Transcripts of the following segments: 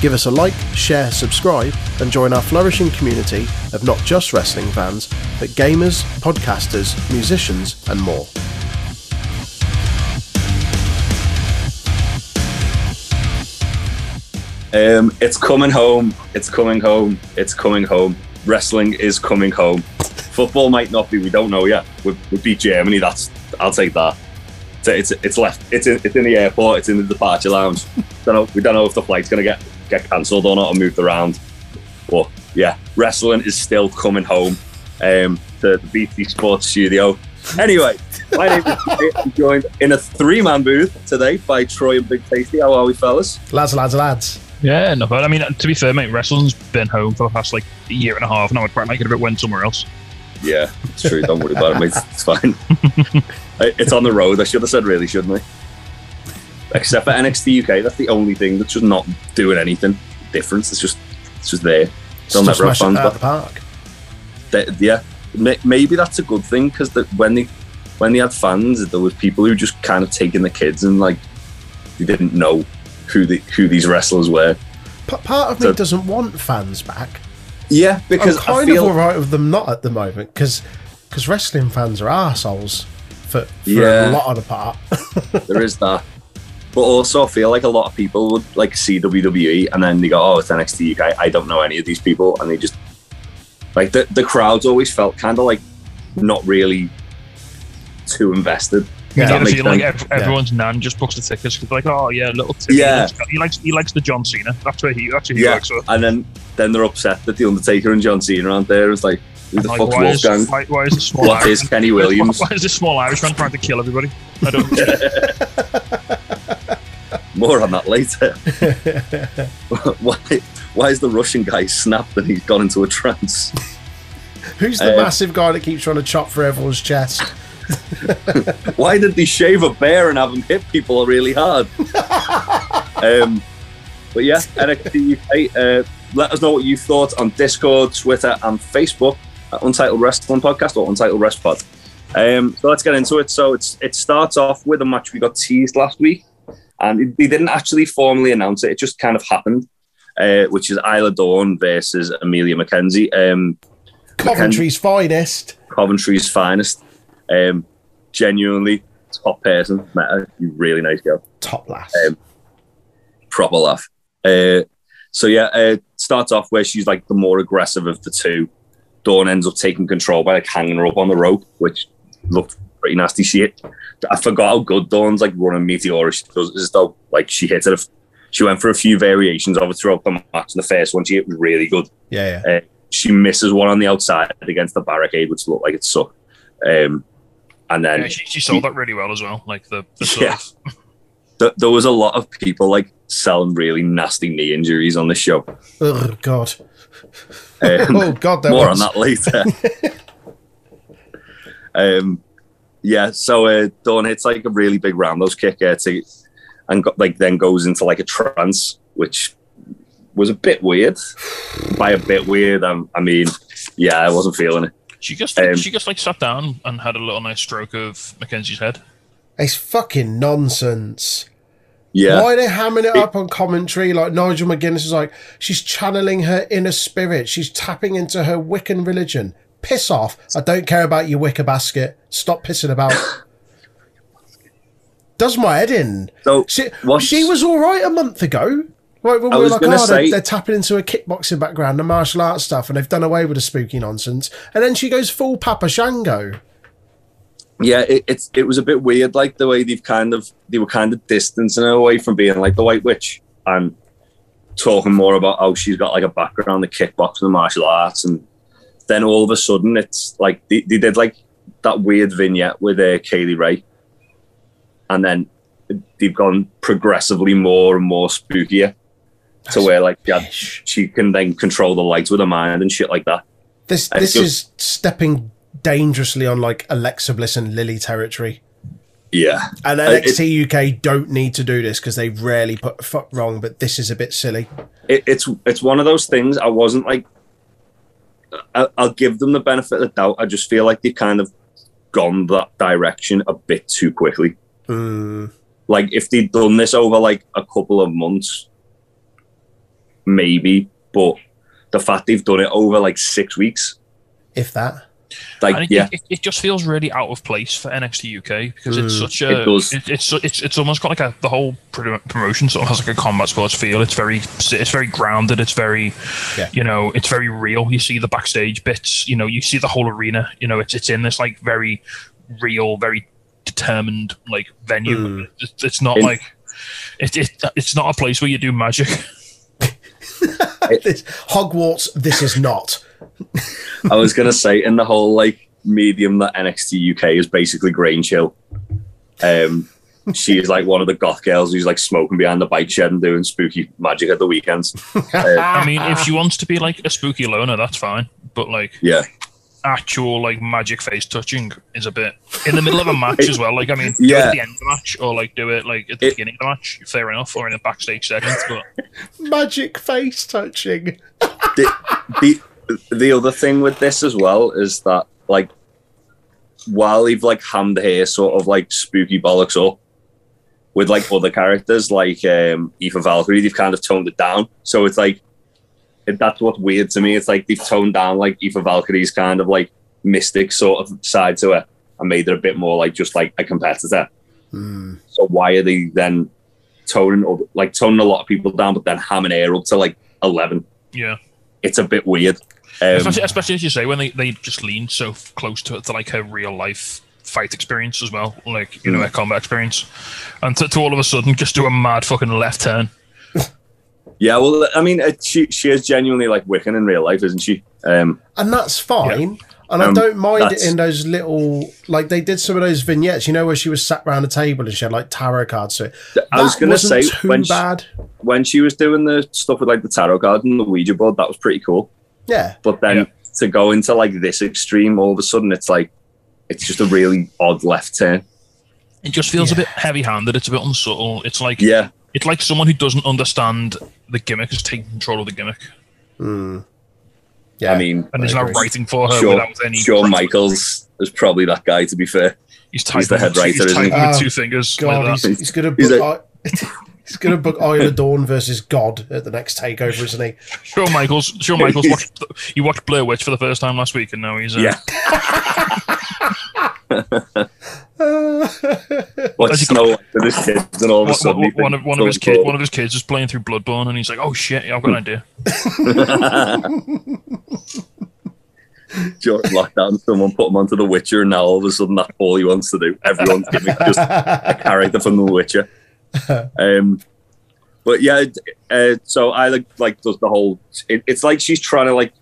Give us a like, share, subscribe, and join our flourishing community of not just wrestling fans, but gamers, podcasters, musicians, and more. Um, it's coming home. It's coming home. It's coming home. Wrestling is coming home. Football might not be. We don't know yet. We, we beat Germany. That's. I'll take that. It's it's, it's left. It's in, it's in the airport. It's in the departure lounge. don't know. We don't know if the flight's gonna get get cancelled or not or moved around. But yeah, wrestling is still coming home um, to the BT Sports Studio. Anyway, my name is Jay. I'm joined in a three-man booth today by Troy and Big Tasty. How are we, fellas? Lads, lads, lads. Yeah, no, but I mean, to be fair, mate, wrestling's been home for the past like a year and a half, and I would quite like it if it went somewhere else. Yeah, it's true. Don't worry about it, mate. It's fine. it's on the road. I should have said really, shouldn't I? Except for NXT UK, that's the only thing that's just not doing anything different. It's just, it's just there. They'll never have fans back. the park. They- yeah, may- maybe that's a good thing because that when they when they had fans, there was people who just kind of taking the kids and like they didn't know who the who these wrestlers were. P- part of me doesn't want fans back. Yeah, because I'm kind I feel of alright with them not at the moment because wrestling fans are assholes for, for Yeah. a lot of the part. there is that. But also, I feel like a lot of people would like see WWE and then they go, "Oh, it's NXT UK." I don't know any of these people, and they just like the the crowds always felt kind of like not really too invested. You Does get that a make like ev- everyone's nan just books the tickets because like, oh yeah, little Timmy. Yeah. he likes he likes the John Cena. That's where he that's where he Yeah, works with. and then then they're upset that the Undertaker and John Cena aren't there. It's like, who the Like, fuck's why is, Wolfgang? why, why is this small What is Irishman- Kenny Williams? Why is this small Irishman trying to kill everybody? I don't. More on that later. why why is the Russian guy snapped and he's gone into a trance? Who's the Uh, massive guy that keeps trying to chop for everyone's chest? Why did they shave a bear and have him hit people really hard? um, but yeah, NXT UK. Uh, let us know what you thought on Discord, Twitter, and Facebook at Untitled Wrestling Podcast or Untitled Rest Pod. Um, so let's get into it. So it's it starts off with a match we got teased last week, and they didn't actually formally announce it. It just kind of happened, uh, which is Isla Dawn versus Amelia McKenzie. Um, Coventry's finest. Coventry's finest. Um, genuinely top person. Met her. You really nice girl. Top laugh. Um, Proper laugh. Uh, so yeah, uh, starts off where she's like the more aggressive of the two. Dawn ends up taking control by like hanging her up on the rope, which looked pretty nasty. She I forgot how good Dawn's like running meteor. She does as though like she hit it. She went for a few variations of it throughout the match. And the first one she hit was really good yeah, yeah. she misses one on the outside against the barricade, which looked like it sucked. Um, and then Yeah, she, she sold that really well as well. Like the, the sort Yeah. of th- there was a lot of people like selling really nasty knee injuries on the show. Oh, God. Um, Oh, God, more was. on that later. um, yeah, so uh, Dawn hits like a really big roundhouse kick uh, to, and got, like then goes into like a trance, which was a bit weird. By a bit weird, um, I mean, yeah, I wasn't feeling it. she just like, Um, she just like sat down and had a little nice stroke of Mackenzie's head. It's fucking nonsense. Yeah, Why are they hamming it up on commentary? Like Nigel McGuinness is like, she's channeling her inner spirit. She's tapping into her Wiccan religion. Piss off. I don't care about your wicker basket. Stop pissing about. Does my head in. So She, what's- she was all right a month ago. Right, we were like, oh, they're, they're tapping into a kickboxing background the martial arts stuff, and they've done away with the spooky nonsense. And then she goes full Papa Shango. yeah, it, it's it was a bit weird, like the way they've kind of they were kind of distancing her away from being like the White Witch and talking more about how she's got like a background in kickboxing and martial arts, and then all of a sudden it's like they, they did like that weird vignette with uh, Kay Lee Ray, and then they've gone progressively more and more spookier to where like yeah, she can then control the lights with her mind and shit like that. This I this just- is stepping dangerously on like Alexa Bliss and Lily territory. Yeah, And Uh, it- NXT UK don't need to do this because they rarely put fuck wrong, but this is a bit silly. it, it's it's one of those things. I wasn't like, I, I'll give them the benefit of the doubt. I just feel like they've kind of gone that direction a bit too quickly. Mm, Like if they'd done this over like a couple of months, maybe. But the fact they've done it over like six weeks, if that. Like and it, yeah, it, it just feels really out of place for NXT UK because it's Mm, such a it does. it- it's it's it's almost got like a the whole promotion sort of has like a combat sports feel. It's very it's very grounded. It's very Yeah. you know it's very real. You see the backstage bits. You know you see the whole arena. You know it's it's in this like very real, very determined like venue. Mm. It's, it's not In- like it, it it's not a place where you do magic. This, Hogwarts, this is not. I was gonna say in the whole like medium that NXT UK is basically Grange Hill. Um, she is like one of the goth girls who's like smoking behind the bike shed and doing spooky magic at the weekends. Uh, I mean, if she wants to be like a spooky loner, that's fine. But like yeah, actual like magic face touching is a bit in the middle of a match as well. Like I mean, do it Yeah. at the end of the match or like do it like at the It- beginning of the match. Fair enough, or in a backstage segment. But Magic face touching. the, the the other thing with this as well is that like while they've like hammed here sort of like spooky bollocks up with like other characters like um Aoife Valkyrie, they've kind of toned it down. So it's like it, that's what's weird to me. It's like they've toned down like Aoife Valkyrie's kind of like mystic sort of side to her and made her a bit more like just like a competitor. Mm. So why are they then toning other- like toning a lot of people down, but then hamming her up to like eleven? yeah, It's a bit weird. Um, especially, especially as you say when they, they just lean so close to to like her real life fight experience as well, like you know Mm. her combat experience, and to, to all of a sudden just do a mad fucking left turn. Yeah, well, I mean, it, she she is genuinely like Wiccan in real life, isn't she? Um, And that's fine. And I Um, don't mind it in those little, like they did some of those vignettes, you know, where she was sat around a table and she had like tarot cards. So I was gonna say too when she, bad. when she was doing the stuff with like the tarot card and the Ouija board, that was pretty cool. Yeah. But then Yeah. to go into like this extreme, all of a sudden, it's like it's just a really odd left turn. It just feels a bit heavy-handed. It's a bit unsubtle. It's like Yeah, it's like someone who doesn't understand the gimmick is taking control of the gimmick Mm. Yeah. I mean, and I is now writing for her Shawn, without any. Shawn Michaels is probably that guy. To be fair, He's typing, the head writer, he's isn't typing he? with Oh, two fingers. God, like he's, that. he's going to He's book. I- he's going to book Isla Dawn versus God at the next takeover, isn't he? Shawn Michaels. Shawn Michaels watched. He watched Blair Witch for the first time last week, and now he's. Uh, yeah. He- Snow with his kids, and all of a sudden, one, one of, one of his kids, one of his kids is playing through Bloodborne, and he's like, "Oh shit, yeah, I've got an idea." during lockdown, someone put him onto The Witcher, and now all of a sudden that's all he wants to do. Everyone's giving just a character from The Witcher. Um, but yeah, uh, so I like like does the whole. It, it's like she's trying to like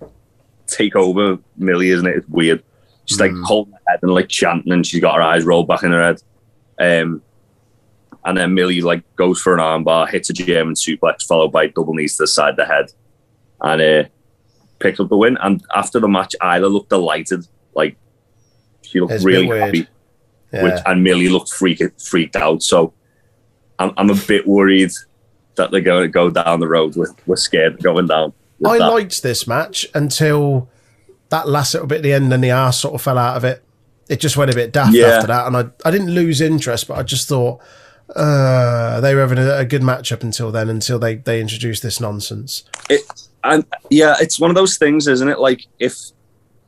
take over Millie, isn't it? It's weird. She's like Mm. holding her head and like chanting, and she's got her eyes rolled back in her head. Um, and then Millie like goes for an armbar, hits a German suplex, followed by double knees to the side of the head, and uh, picks up the win. And after the match, Isla looked delighted, like she looked It's really happy, Yeah. which, and Millie looked freaked freaked out. So I'm, I'm a bit worried that they're going to go down the road with we're scared going down. I that. liked this match until that last little bit at the end and the arse sort of fell out of it. It just went a bit daft Yeah. after that, and I, I didn't lose interest, but I just thought uh, they were having a, a good match up until then, until they, they introduced this nonsense. it and yeah it's one of those things isn't it like if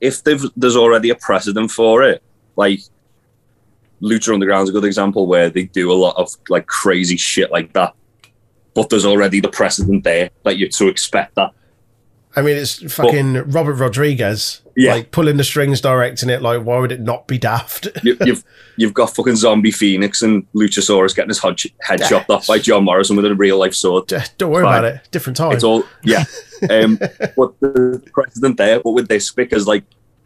if they've there's already a precedent for it like lucha Underground is a good example where they do a lot of like crazy shit like that but there's already the precedent there that you're to expect that I mean, it's fucking Robert Rodriguez, Yeah. like pulling the strings, directing it. Like, why would it not be daft? you, you've you've got fucking zombie phoenix and luchasaurus getting his head, head Yeah. chopped off by john morrison with a real life sword Don't worry Fine. about it. Different time. It's all yeah. Um, but the precedent there, but with this because like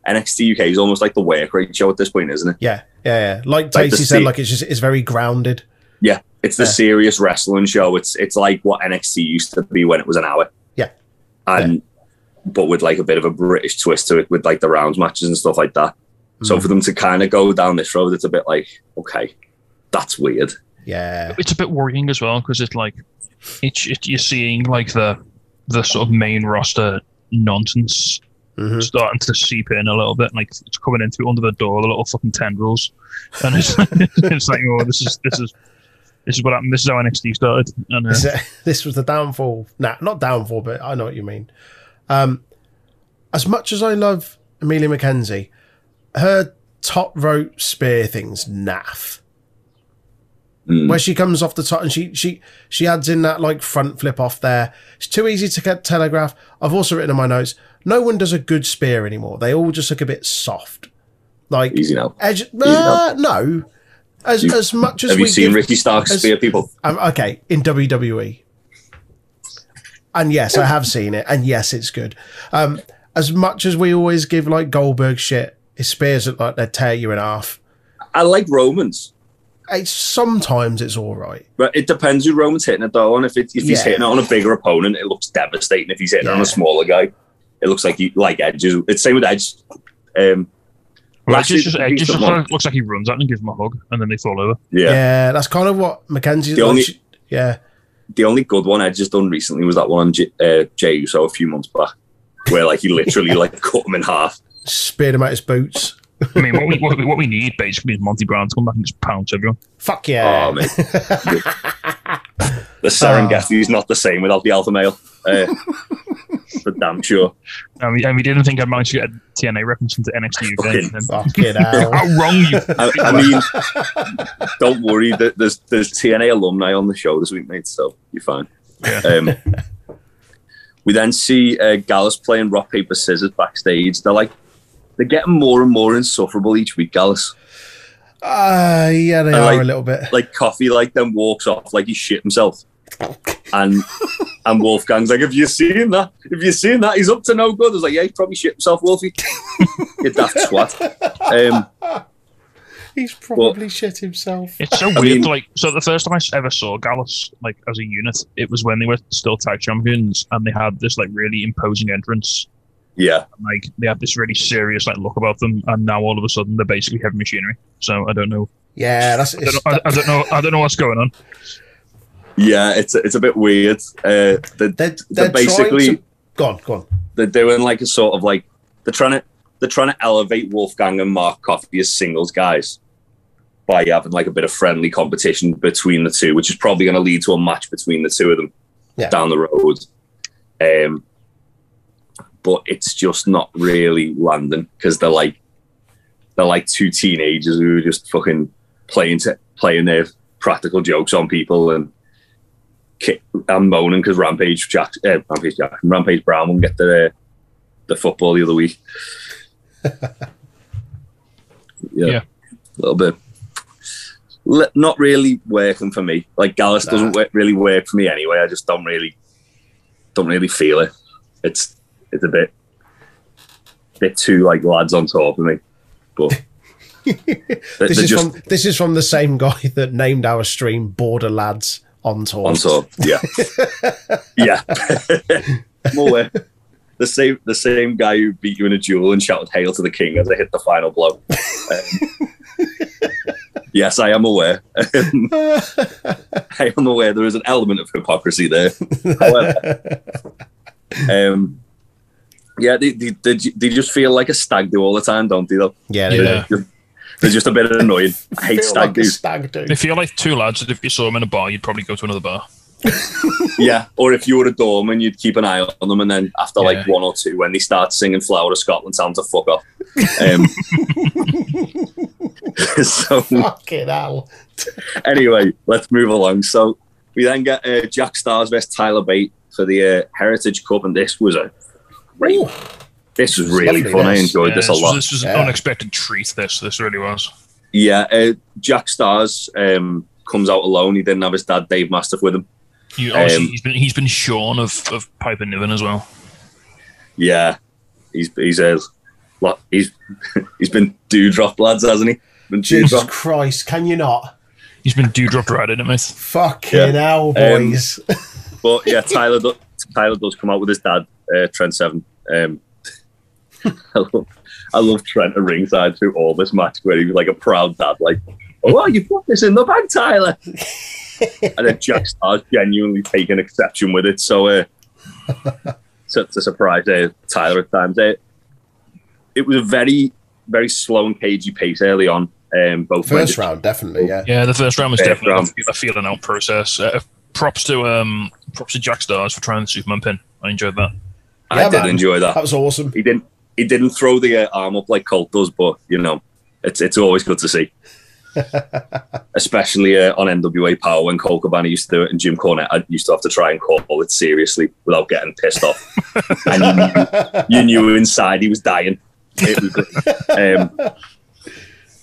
NXT UK is almost like the work rate show at this point, isn't it? yeah, yeah, yeah. Like Like said, se- like it's just it's very grounded. Yeah, it's the Yeah. serious wrestling show. It's it's like what NXT used to be when it was an hour. Yeah. and but with like a bit of a British twist to it, with like the rounds matches and stuff like that. So Mm. for them to kind of go down this road, it's a bit like, okay, that's weird. Yeah. it's a bit worrying as well because it's like it's it, you're seeing like the the sort of main roster nonsense hmm starting to seep in a little bit like it's coming in through under the door the little fucking tendrils and it's, it's like oh this is this is this is what happened this is how NXT started and uh, This, this was the downfall. Nah, not downfall, but I know what you mean. Um, as much as I love Amelia McKenzie, her top rope spear thing's naff. Mm. Where she comes off the top and she she she adds in that like front flip off there. It's too easy to get telegraph. I've also written in my notes. No one does a good spear anymore. They all just look a bit soft. Like Easy now. edge. now. Uh, no. As You- as much as Have you seen give- Ricky Starks as- spear people? um, okay, in WWE. And yes, I have seen it, and yes, it's good. Um, as much as we always give like Goldberg shit, his spears look like they tear you in half. I like Romans, It's sometimes it's all right. but it depends who Roman's hitting it though on. If, it, if he's Yeah. hitting it on a bigger opponent, it looks devastating. If he's hitting it on a smaller guy, it looks like he like Edge. is- It's same with Edge. Um, well, last Edge just, season, Edge just took looks like, looks like he runs out and gives him a hug and then they fall over yeah. Yeah, that's kind of what Mackenzie's The like. only- yeah, the only good one Edge has done recently was that one on J- uh, Jey Uso a few months back, where like he literally like cut him in half. speared him out his boots. I mean what we, what, we, what we need basically is Monty Brown to come back and just pounce everyone Fuck yeah! Oh man, the is not the same without the alpha male. Uh, for damn sure. and we, and we didn't think I'd manage to get a TNA reference into NXT Fucking again Fucking hell. how wrong you I, I mean, don't worry. th- There's there's TNA alumni on the show this week, mate. So you're fine. Yeah. Um, we then see uh, Gallus playing rock paper scissors backstage. They're like they're getting more and more insufferable each week. Gallus, Ah, yeah, they I are like- a little bit. like coffee, like then walks off like he shit himself. And and Wolfgang's like, have you seen that? Have you seen that? He's up to no good. I was like, yeah, he probably shit himself, Wolfie. you daft swat. Um, He's probably shit himself. It's so I weird. mean- like, so the first time I ever saw Gallus, like as a unit, it was when they were still tag champions, and they had this like really imposing entrance. yeah, Like they had this really serious like look about them, and now all of a sudden they're basically heavy machinery. So I don't know. Yeah, that's I don't, know- I, I don't know. I don't know what's going on. Yeah, it's it's a bit weird. Uh, they're, they're, they're basically to, go on, go on. they're doing like a sort of like they're trying to they're trying to elevate Wolfgang and Mark Coffey as singles guys by having like a bit of friendly competition between the two, which is probably going to lead to a match between the two of them Yeah. down the road. Um, but it's just not really landing because they're like they're like two teenagers who are just fucking playing to playing their practical jokes on people and I'm moaning because Rampage Jack, uh, Rampage Jack, Rampage Brown won't get the uh, the football the other week. yeah, Yeah. a little bit. Le- not really working for me. Like Gallus Nah. doesn't work, really work for me anyway. I just don't really, don't really feel it. It's it's a bit, bit too like lads on top of me. But This is just from this is from the same guy that named our stream Border Lads on tour. on top. Yeah, yeah. I'm aware. The same, the same guy who beat you in a duel and shouted "Hail to the King" as I hit the final blow. Um, yes, I am aware. I am aware there is an element of hypocrisy there. However, um, yeah, they, they, they, they just feel like a stag do all the time, don't they? Though yeah, Yeah. they just, they're just a bit annoying. I hate stag like a do's. stag do. They feel like two lads that if you saw them in a bar, you'd probably go to another bar. Yeah, or if you were a doorman, you'd keep an eye on them, and then after like one or two, when they start singing "Flower of Scotland," tell them to fuck off. Um, so Fucking hell. anyway, let's move along. So we then get uh, Jack Starz versus Tyler Bate for the uh, Heritage Cup, and this was a great. Ooh. This was really Lovely, fun. I enjoyed Yeah, this a was, lot. This was Yeah. an unexpected treat. This this really was. Yeah, uh, Jack Starz um, comes out alone. He didn't have his dad Dave Mastiff with him. He, um, he's been he's been shorn of, of Piper Niven as well. Yeah, he's he's a lot. He's he's been dewdrop lads, hasn't he? Been Jesus dewdrop. Christ, can you not? He's been dewdrop right in it, mate. Fucking hell, Um, boys. But yeah, Tyler do, Tyler does come out with his dad, uh, Trent Seven, Um, I, love, I love Trent at ringside through all this match where he was like a proud dad, like, oh, well, you put this in the bag, Tyler. and then Jack Star's genuinely taking exception with it. So, uh, to, to surprise uh, Tyler at times, uh, it was a very, very slow and cagey pace early on. Um, both First round, definitely, yeah. Yeah, the first round was First definitely round. a feeling out process. Uh, props to um, props to Jack Starz for trying the Superman pin. I enjoyed that. I Yeah, did enjoy that. That was awesome. He didn't. He didn't throw the uh, arm up like Colt does, but you know, it's it's always good to see. Especially uh, on NWA Power when Colt Cabana used to do it, and Jim Cornette I used to have to try and call it seriously without getting pissed off. and you knew, you knew inside he was dying. It was. Um,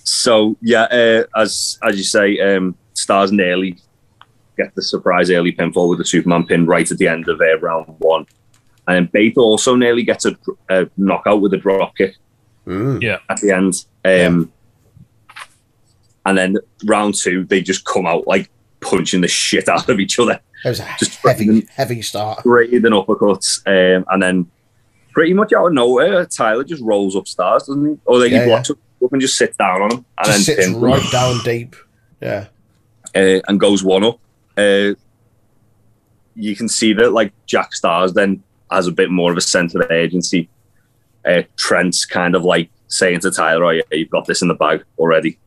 so yeah, uh, as as you say, um, Starz nearly get the surprise early pinfall with the Superman pin right at the end of uh, round one, and then Bate also nearly gets a, a knockout with a drop kick Mm. Yeah, at the end. Um, And then round two, they just come out like punching the shit out of each other, It was a Just heavy, fucking- heavy start. trading uppercuts, um, and then pretty much out of nowhere, Tyler just rolls up Starz, doesn't he? Or like Yeah, he blocks up and just sits down on him, and Just then sits pins him, right down deep. Yeah. uh, and goes one up. Uh, you can see that like Jack Starz then has a bit more of a sense of agency. Uh, Trent's kind of like saying to Tyler, "Oh yeah, you've got this in the bag already."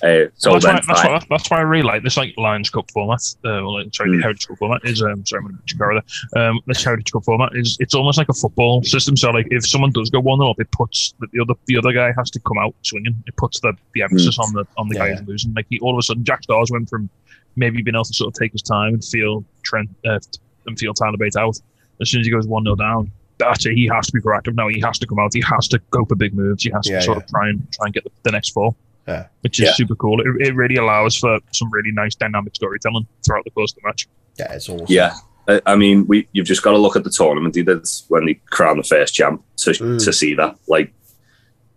Uh, so Well, that's, why, that's, Ty- why, that's why I really like this like Lions Cup format. Uh, well, sorry, Mm. the Heritage Cup format is um sorry, I'm going to there. Um, this Heritage Cup format is it's almost like a football system. So like if someone does go one up, it puts the, the other the other guy has to come out swinging. It puts the, the emphasis on the on the Yeah, guy who's losing. Like he, all of a sudden, Jack Starz went from maybe being able to sort of take his time and feel Trent uh, and feel Tyler Bates out. As soon as he goes one 0 down, that's it. He has to be proactive now. He has to come out. He has to go for big moves. He has Yeah, to sort yeah. of try and try and get the, the next four, Yeah. which is Yeah. super cool. It, it really allows for some really nice dynamic storytelling throughout the course of the match. Yeah, it's awesome. Yeah, I, I mean, we you've just got to look at the tournament he did when they crowned the first champ to Mm. to see that. Like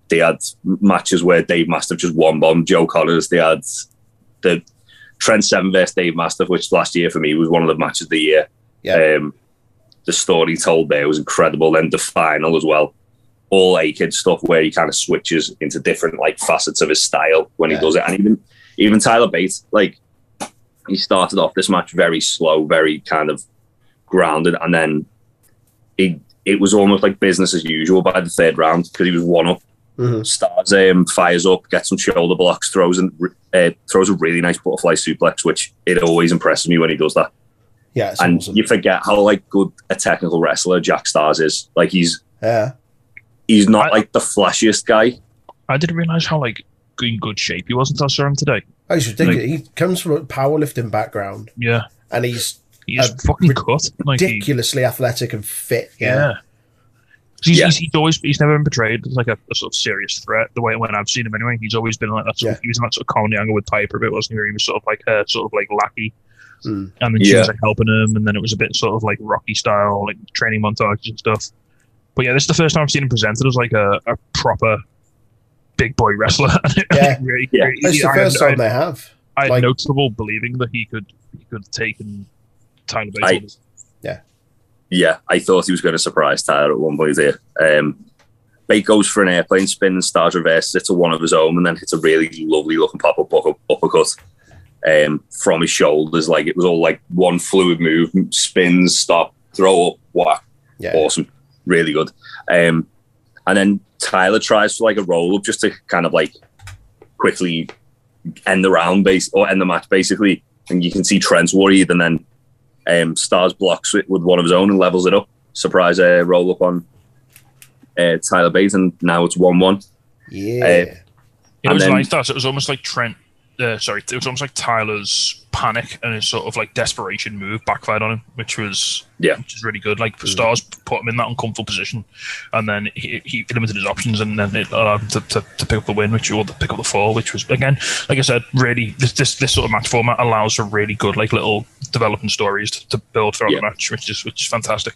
they had matches where Dave Mastiff just one bomb Joe Conners. They had the Trent Seven versus Dave Mastiff, which last year for me was one of the matches of the year. Yeah. Um, the story told there was incredible. Then the final as well. All A kid stuff where he kind of switches into different like facets of his style when Yeah. he does it, and even even Tyler Bates, like he started off this match very slow, very kind of grounded, and then he it was almost like business as usual by the third round because he was one up. Mhm. Starz um, fires up, gets some shoulder blocks, throws and uh, throws a really nice butterfly suplex, which it always impresses me when he does that. Yeah, it's and awesome. you forget how like good a technical wrestler Jack Starz is. Like he's yeah. he's not I- like the flashiest guy. I didn't realize how like in good shape he was until I saw him today. Oh, he's ridiculous. he comes from a powerlifting background Yeah, and he's he's Uh, fucking cut. Like he, ridiculously athletic and fit. yeah. He's, Yeah. he's, he's always he's never been portrayed as like a, a sort of serious threat. The way when I've seen him anyway, he's always been like that. Sort of, Yeah. He was in that sort of comedy angle with Piper a bit, wasn't he? Where he was sort of like a sort of like lackey, Mm. and then she Yeah. was like helping him, and then it was a bit sort of like Rocky style, like training montages and stuff. But yeah, this is the first time I've seen him presented as like a, a proper big boy wrestler. Yeah. really, Yeah. really- It's the I had- first I time they have. I had Like- no trouble believing that he could he could take and Tyler Bates. I- on his- Yeah, I thought he was going to surprise Tyler at one point there. Um, Bate goes for an airplane spin and Starz reverses it to one of his own, and then hits a really lovely looking pop up upper- uppercut um, from his shoulders. Like it was all like one fluid move, spins, stop, throw up, whack. Yeah. awesome, really good. Um, and then Tyler tries for like a roll up just to kind of like quickly end the round base or end the match basically. And you can see Trent's worried, and then um, Starz blocks it with one of his own and levels it up. Surprise uh, roll up on uh, Tyler Bates, and now it's one one. Yeah. It was then- like that. It was almost like Trent. Uh, sorry, it was almost like Tyler's panic and his sort of like desperation move backfired on him, which was Yeah. which is really good. Like Mm. Starz put him in that uncomfortable position, and then he, he limited his options, and then it allowed him to, to, to pick up the win, which or to pick up the fall, which was again, like I said, really this this, this sort of match format allows for really good like little developing stories to, to build throughout Yeah. the match, which is which is fantastic.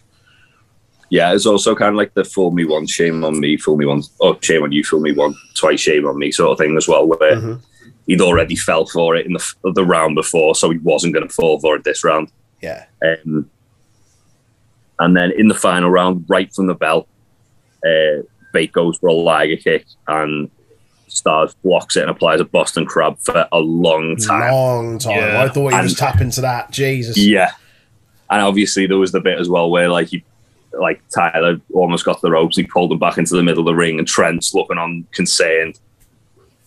Yeah, it's also kind of like the fool me once, shame on me, fool me once, or shame on you, fool me once, twice, shame on me sort of thing as well, where Mhm. He'd already fell for it in the, the round before, so he wasn't going to fall for it this round. Yeah. Um, and then in the final round, right from the bell, uh, Bate goes for a Liger kick, and Starz blocks it and applies a Boston Crab for a long time. Long time. Yeah. I thought he was tapping to that. Jesus. Yeah, and obviously there was the bit as well where like he, like Tyler almost got the ropes. He pulled him back into the middle of the ring, and Trent's looking on concerned.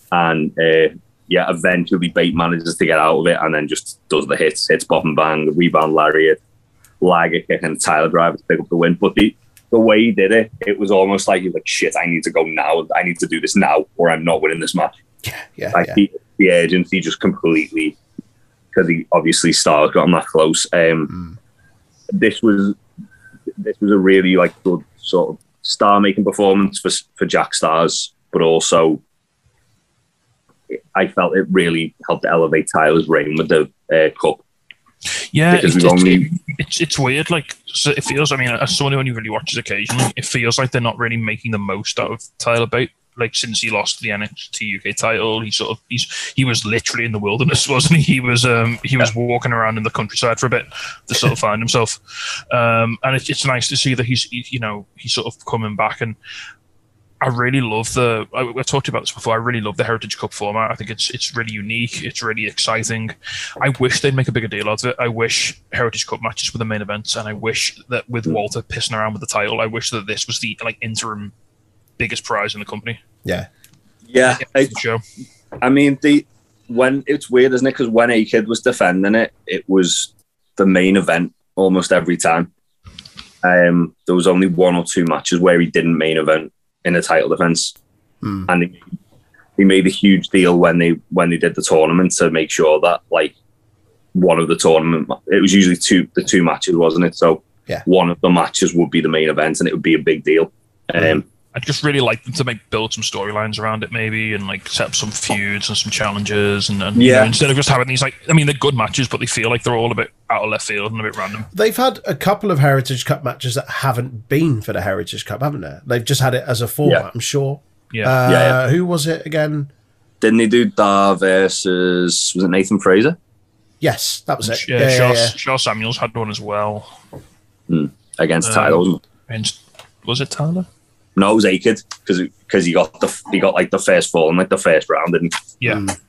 And uh, yeah, eventually Bate manages to get out of it, and then just does the hits, hits Bob and Bang, rebound lariat, Liger kick, and Tyler driver to pick up the win. But the the way he did it, it was almost like he was like, "Shit, I need to go now. I need to do this now, or I'm not winning this match." Yeah. like yeah. the, the urgency just completely because he obviously Starz got him that close. Um, This was this was a really like good sort of star making performance for for Jack Starz, but also I felt it really helped elevate Tyler's reign with the uh, cup. Yeah, Because it's, only- it's it's weird. Like so it feels. I mean, as someone who only really watches occasionally, it feels like they're not really making the most out of Tyler Bate. Like since he lost the NXT UK title, he sort of he's he was literally in the wilderness, wasn't he? He was um he was walking around in the countryside for a bit to sort of find himself. Um, and it's it's nice to see that he's he, you know he's sort of coming back and. I really love the. I, I talked about this before. I really love the Heritage Cup format. I think it's it's really unique. It's really exciting. I wish they'd make a bigger deal out of it. I wish Heritage Cup matches were the main events, and I wish that with Walter pissing around with the title, I wish that this was the like interim biggest prize in the company. Yeah. Yeah, I, show. I mean the when it's weird, isn't it? Because when A Kid was defending it, it was the main event almost every time. Um, there was only one or two matches where he didn't main event in a title defense, Hmm. and he, he made a huge deal when they when they did the tournament to make sure that like one of the tournament it was usually two the two matches, wasn't it? So Yeah. one of the matches would be the main event, and it would be a big deal. Um, I'd just really like them to make build some storylines around it, maybe, and like set up some feuds and some challenges, and, and you Yeah. know, instead of just having these like, I mean, they're good matches, but they feel like they're all a bit out of left field and a bit random. They've had a couple of Heritage Cup matches that haven't been for the Heritage Cup, haven't they? They've just had it as a format, Yeah. I'm sure. Yeah, Uh, Yeah, yeah. Who was it again? didn't he do Dar versus was it Nathan Frazer Yes, that was it. yeah, Yeah, yeah, Sha, yeah. Sha Samuels had one as well. against Um, Tyler? Wasn't it? And was it Tyler? No, it was A Kid because because he got the he got like the first fall in like the first round, didn't? Yeah, Mm.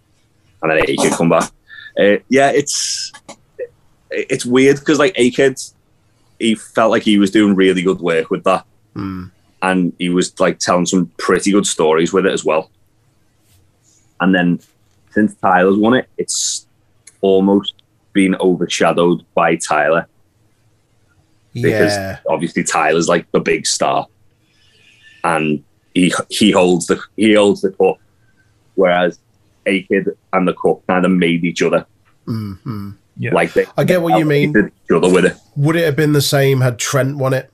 and then A Kid come back. Uh, yeah, it's it's weird because like A Kid, he felt like he was doing really good work with that, Mm. and he was like telling some pretty good stories with it as well. And then since Tyler's won it, it's almost been overshadowed by Tyler because Yeah. obviously Tyler's like the big star, and he he holds the he holds the cup, whereas A Kid and the cup kind of made each other Mm, mm. Yeah. like they I get what you mean. each other with it, Would it have been the same had Trent won it?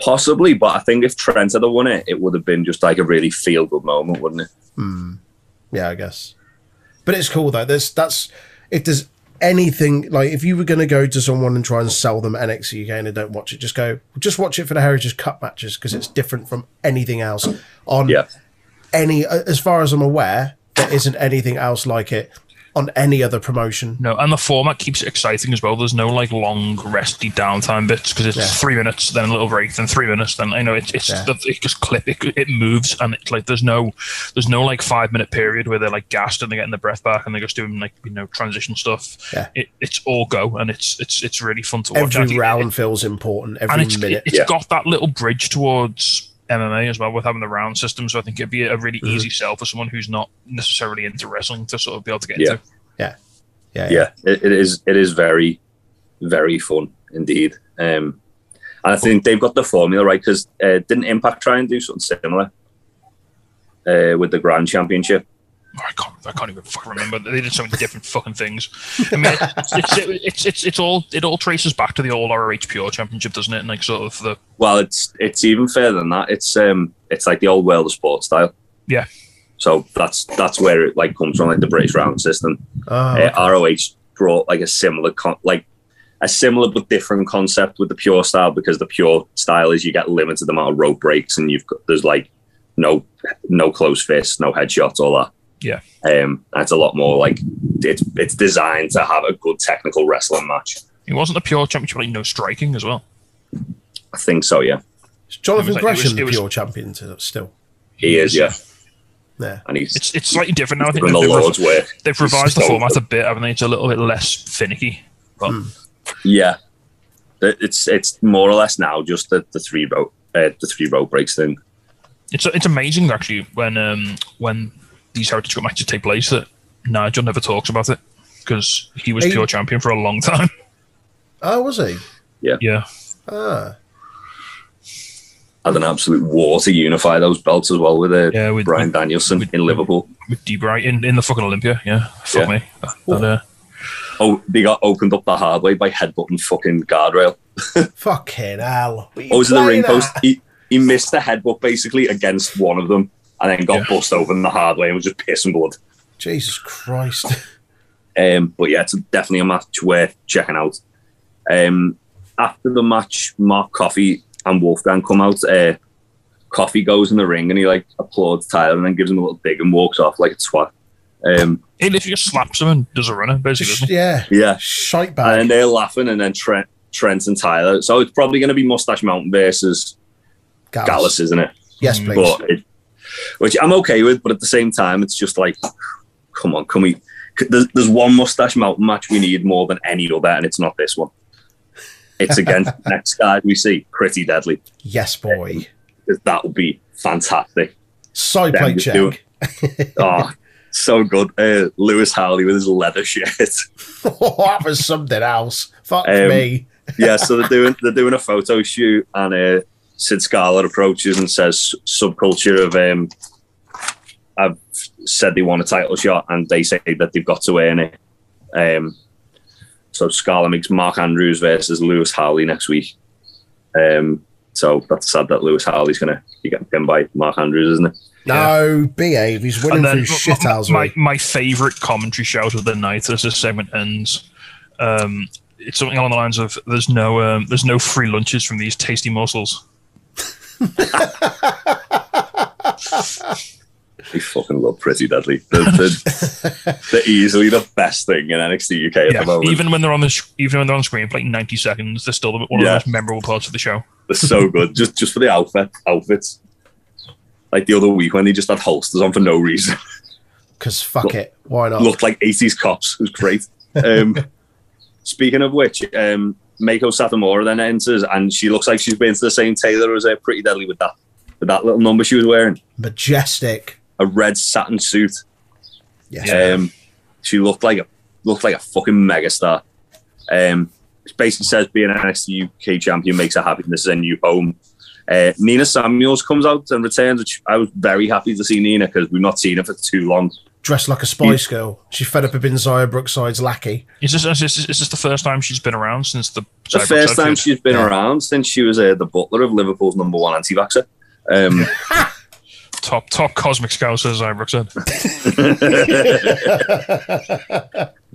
possibly. But I think if Trent had won it, it would have been just like a really feel good moment, wouldn't it? Hmm. Yeah, I guess. But it's cool though. There's that's if there's anything like if you were going to go to someone and try and sell them NXT UK and they don't watch it, just go just watch it for the Heritage Cup matches because it's different from anything else on Yeah, any. As far as I'm aware, there isn't anything else like it on any other promotion. No, and the format keeps it exciting as well. There's no like long, resty downtime bits because it's Yeah. three minutes, then a little break, then three minutes, then you know it, it's Yeah. it just clip it, it moves, and it's like there's no there's no like five minute period where they're like gassed and they're getting their breath back and they're just doing like you know transition stuff. Yeah. it, it's all go and it's it's it's really fun to watch. Every think it- round feels important. and Every it's minute. it's Yeah. got that little bridge towards MMA as well with having the round system. So I think it'd be a really Mm-hmm. easy sell for someone who's not necessarily into wrestling to sort of be able to get Yeah. into. yeah, yeah, it, it is. It is very, very fun indeed. Um, and I think they've got the formula right because uh, didn't Impact try and do something similar uh, with the Grand Championship? I can't, I can't even fucking remember. They did so many different fucking things. I mean, it's, it's, it's, it's, it's all it all traces back to the old ROH Pure Championship, doesn't it? And like sort of the Well, it's it's even further than that. It's um it's like the old world of sports style. Yeah. So that's that's where it like comes from, like the British round system. Oh, Uh, ROH brought like a similar con- like a similar but different concept with the pure style because the pure style is you get limited amount of rope breaks and you've got there's like no no close fists, no headshots, all that. Yeah. Um, and it's a lot more like it's it's designed to have a good technical wrestling match. it wasn't the Pure Championship, like no striking as well. I think so, yeah. Jonathan It was it was- Gresham, it the was- pure champion still. He is, yeah, Yeah. and he's It's it's slightly different now. I think the they've, Lord's work. they've revised the format good. a bit, haven't they? It's a little bit less finicky. But Yeah, it's it's more or less now just the, the three row uh, the three row breaks thing. it's it's amazing actually when um when these Heritage Cup matches take place that Nigel never talks about it because he was He- pure champion for a long time. Oh, was he? yeah, Yeah. Ah. Had an absolute war to unify those belts as well with, uh, Yeah, with- Bryan Danielson with- in Liverpool. with D Bright in, in the fucking Olympia. Yeah, fuck Yeah. me. That- that, uh, Oh, they got opened up the hard way by headbutting fucking guardrail. Fucking hell. What are you Oh, was it the ring post? He, he missed the headbutt basically against one of them and then got Yeah. bust open the hard way and was just pissing blood. Jesus Christ. Um, but yeah, it's definitely a match worth checking out. Um, after the match, Mark Coffey and Wolfgang come out. Uh, Coffey goes in the ring and he like applauds Tyler and then gives him a little dig and walks off like a twat. Um, he literally just slaps him and does a runner, basically. Yeah. yeah, Shite and they're laughing and then Trent, Trent and Tyler. So it's probably going to be Mustache Mountain versus Gallus. Gallus, isn't it? Yes, please. but it, which I'm okay with. But at the same time, it's just like, come on, can we? There's, there's one mustache mountain match we need more than any other, and it's not this one. It's against next guy we see, pretty deadly. yes, boy. That would be fantastic. Side Them plate check. Oh, so good. Uh, Lewis Howley with his leather shirt. that was something else. Fuck Um, me. yeah, so they're doing they're doing a photo shoot, and uh, Sid Scala approaches and says, "Subculture of um, I've said they want a title shot, and they say that they've got to earn it." Um, so Scala makes Mark Andrews versus Lewis Howley next week. Um, so that's sad that Lewis Howley's gonna be getting pinned by Mark Andrews, isn't it? No, behave. He's winning then through shit my, house. my, my favorite commentary shout of the night as this segment ends. Um, it's something along the lines of "There's no um, there's no free lunches from these tasty morsels." They fucking love Pretty Deadly. They're, they're, they're easily the best thing in NXT UK at Yeah, the moment. even when they're on the sh- even when they're on screen for like 90 seconds, they're still the- one of Yeah. the most memorable parts of the show. They're so good. just just for the outfit outfits. Like the other week when they just had holsters on for no reason. Because fuck it. Why not? Looked like 80s cops. It was great. Um, speaking of which, um, Meiko Satomura then enters and she looks like she's been to the same tailor as uh, Pretty Deadly with that with that little number she was wearing. Majestic. A red satin suit. Yes. Um, she looked like a looked like a fucking megastar. Um, basically says being an NXT UK champion makes her happy. and This is a new home. Uh, Nina Samuels comes out and returns, which I was very happy to see Nina because we've not seen her for too long. Dressed like a Spice Girl. She fed up of being Xia Brookside's lackey. Is this, is this is this the first time she's been around since the The Cyber first time feud? she's been Yeah. around since she was uh, the butler of Liverpool's number one anti-vaxxer. Um, top top cosmic scouse as Ibrox said.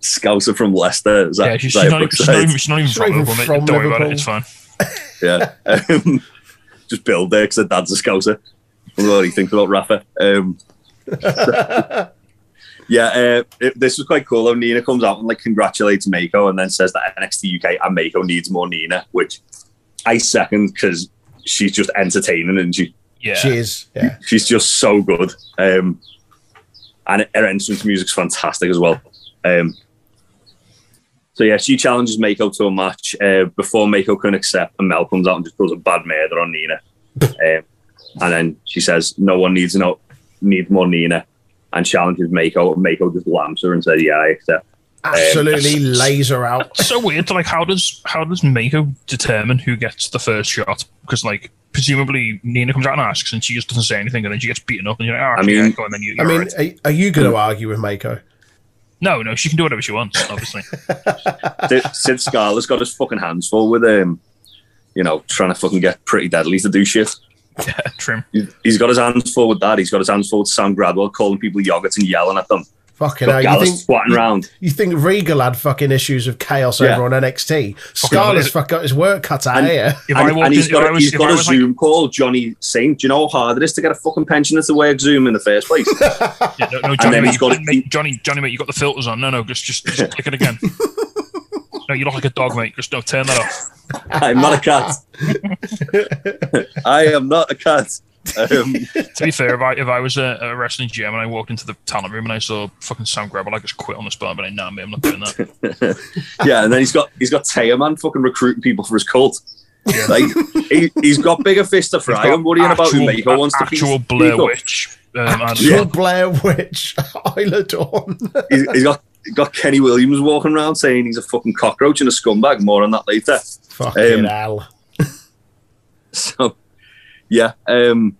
Scouser from Leicester. Is that, Yeah, she's, is she's, not, she's not even, she's not even She's from Liverpool. from Don't worry about it. It's fine. yeah. Um, just build there because her dad's a scouser. I wonder what he thinks about Rafa. Um, yeah, uh, it, this was quite cool. Though Nina comes out and like congratulates Meiko and then says that NXT UK and Meiko needs more Nina, which I second because she's just entertaining and she Yeah. She is. Yeah. she's just so good. Um, and her entrance music's fantastic as well. Um, so yeah, she challenges Meiko to a match uh, before Meiko can accept, and Mel comes out and just does a bad murder on Nina. um, and then she says, "No one needs no needs more Nina," and challenges Meiko. Meiko just lamps her and says, "Yeah, I accept." Um, Absolutely laser out. So weird. Like, how does how does Meiko determine who gets the first shot? Because like presumably Nina comes out and asks, and she just doesn't say anything, and then she gets beaten up, and you're like, oh, I mean- yeah, go, and then you. I you're mean, right. are, are you going to hmm. argue with Meiko? no, no, she can do whatever she wants. Obviously, Sid, Sid Scala's got his fucking hands full with um, you know, trying to fucking get pretty deadly to do shit. Yeah, trim. He's- He's got his hands full with that. He's got his hands full with Sam Gradwell calling people yogurts and yelling at them. Fucking Got hell. You Gallus think, squatting around. you think Regal had fucking issues of chaos Yeah. over on NXT? hell, Scala's fuck got his work cut out And- here. If and, I walked and he's in, got, if I a, was, he's if got I a was like, Zoom call, Johnny Saint. Do you know how hard it is to get a fucking pension pensioner to work Zoom in the first place? yeah, no, no, Johnny, then mate, he's got- mate, Johnny, Johnny, mate, you got the filters on. No, no, just just, just click it again. No, you look like a dog, mate. Just no, turn that off. I'm not a cat. I am not a cat. Um, To be fair, if I if I was a, a wrestling gym and I walked into the talent room and I saw fucking Sam Grabber, I just quit on the spot. But like, nah, mate, I'm not doing that. yeah, and then he's got he's got Taya man fucking recruiting people for his cult. Yeah. Like he, he's got bigger fish to fry. I'm worrying about who Meiko wants to actual beat- Blair. Witch. Um, and- Actual Yeah. Blair Witch, Isla Dawn. He's, he's got got Kenny Williams walking around saying he's a fucking cockroach and a scumbag. More on that later. Fucking Um, hell. So yeah, um,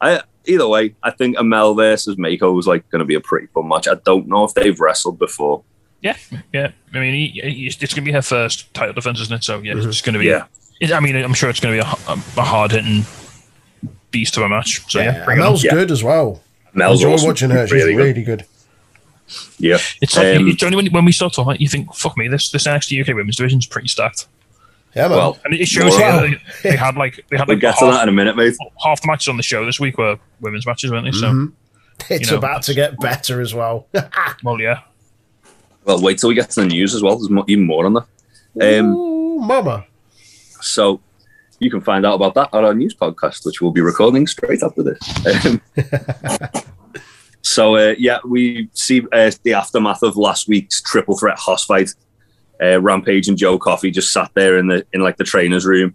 I either way, I think Amale versus Meiko was like going to be a pretty fun match. I don't know if they've wrestled before. yeah, yeah. I mean, he, he, it's going to be her first title defense, isn't it? So yeah, Mm-hmm. it's going to be. Yeah. it- I mean, I'm sure it's going to be a, a hard hitting beast of a match. So yeah, Yeah, bring it on. Mel's Yeah. good as well. Mel's Enjoy awesome. watching her. She's Really really, good. good. Yeah, It's like Um, it's only when, when we start talking, you think, "Fuck me, this this NXT UK Women's Division is pretty stacked." Yeah, man. well, And it shows Wow. they, they had like they had we'll like get to that in a minute, mate. half the matches on the show this week were women's matches, weren't they? So, Mhm. it's you know, about to get better as well. well, yeah. Well, wait till we get to the news as well. There's even more on that. Um, Ooh, mama. So you can find out about that on our news podcast, which we'll be recording straight after this. Um, so uh, yeah, we see uh, the aftermath of last week's triple threat hoss fight. Uh, Rampage and Joe Coffey just sat there in the in like the trainer's room,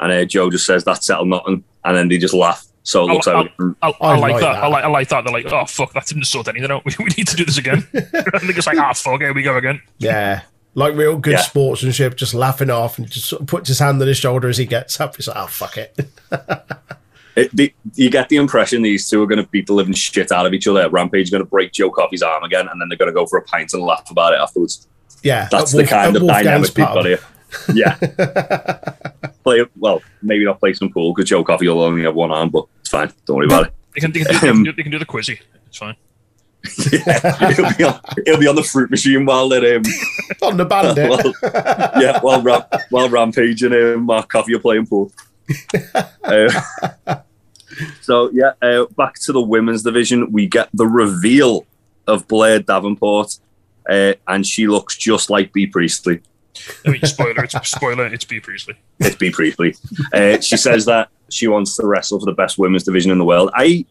and uh, Joe just says that's settled nothing, and then they just laugh. So it looks I'll- like we- I, I, I like, like that. that. I like I like that. They're like, oh fuck, that didn't sort anything out. We, we need to do this again. and they're just like, ah fuck, here we go again. Yeah. Like real good Yeah. sportsmanship, just laughing off and just sort of puts his hand on his shoulder as he gets up. He's like, oh, fuck it. it, the, you get the impression these two are going to beat the living shit out of each other. Rampage is going to break Joe Coffey's arm again, and then they're going to go for a pint and laugh about it afterwards. Yeah. That's at the Wolf- kind of dynamic we've got here. Yeah. play well, maybe not play some pool because Joe Coffey will only have one arm, but it's fine. Don't worry about it. They can, they can, do, they can, do, they can do the quizzy. It's fine. yeah, he'll, be on, he'll be on the fruit machine while they're um, On the bandit. well, yeah, while Ram, while Rampage and um, Mark Coffey are playing pool. Uh, so yeah, uh, back to the women's division, we get the reveal of Blair Davenport, uh, and she looks just like Bea Priestley. I mean, spoiler, it's spoiler, it's Bea Priestley. It's Bea Priestley. Uh, she says that she wants to wrestle for the best women's division in the world. I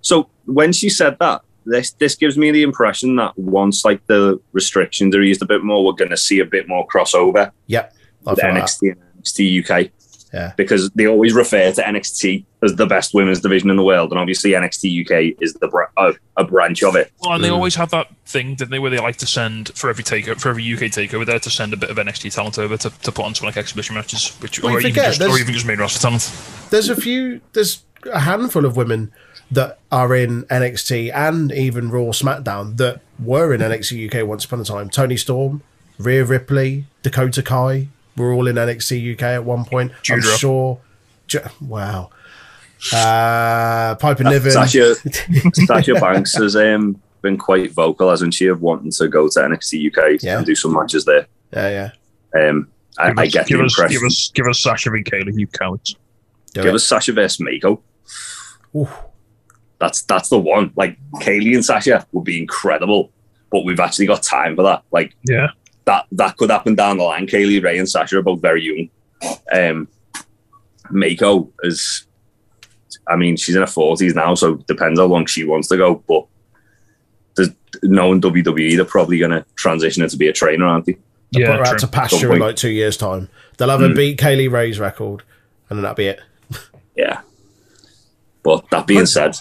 so when she said that, this this gives me the impression that once like the restrictions are eased a bit more, we're going to see a bit more crossover Yep. I with feel that. NXT and NXT UK. Yeah. Because they always refer to NXT as the best women's division in the world, and obviously NXT UK is the bra- uh, a branch of it. Well, and they Mm. always have that thing, didn't they, where they like to send for every takeover, for every UK takeover, there to send a bit of NXT talent over to, to put on some like exhibition matches, which Well, or, you even just, or there's- even just main roster talent. There's a few, there's a handful of women that are in NXT and even Raw SmackDown that were in NXT UK once upon a time. Toni Storm, Rhea Ripley, Dakota Kai were all in NXT UK at one point. I'm sure. Ju- wow. Uh, Piper Niven. Sasha Sasha Banks has um, been quite vocal, hasn't she, of wanting to go to NXT UK Yeah. and do some matches there. Yeah, yeah. Um, I, Give I get give the us, impression. give us, give us Sasha and Kay Lee, you cowards. Do Give it. us Sasha versus Meiko. Ooh. That's that's the one. Like Kay Lee and Sasha would be incredible, but we've actually got time for that. Like Yeah. That that could happen down the line. Kay Lee Ray and Sasha are both very young. Um, Meiko is, I mean, she's in her forties now, so depends how long she wants to go. But there's knowing WWE, they're probably going to transition her to be a trainer, aren't they? Put Yeah, her out true. to pasture in like two years' time. They'll have her Mm. beat Kay Lee Ray's record, and then that'll be it. Yeah. But that being said,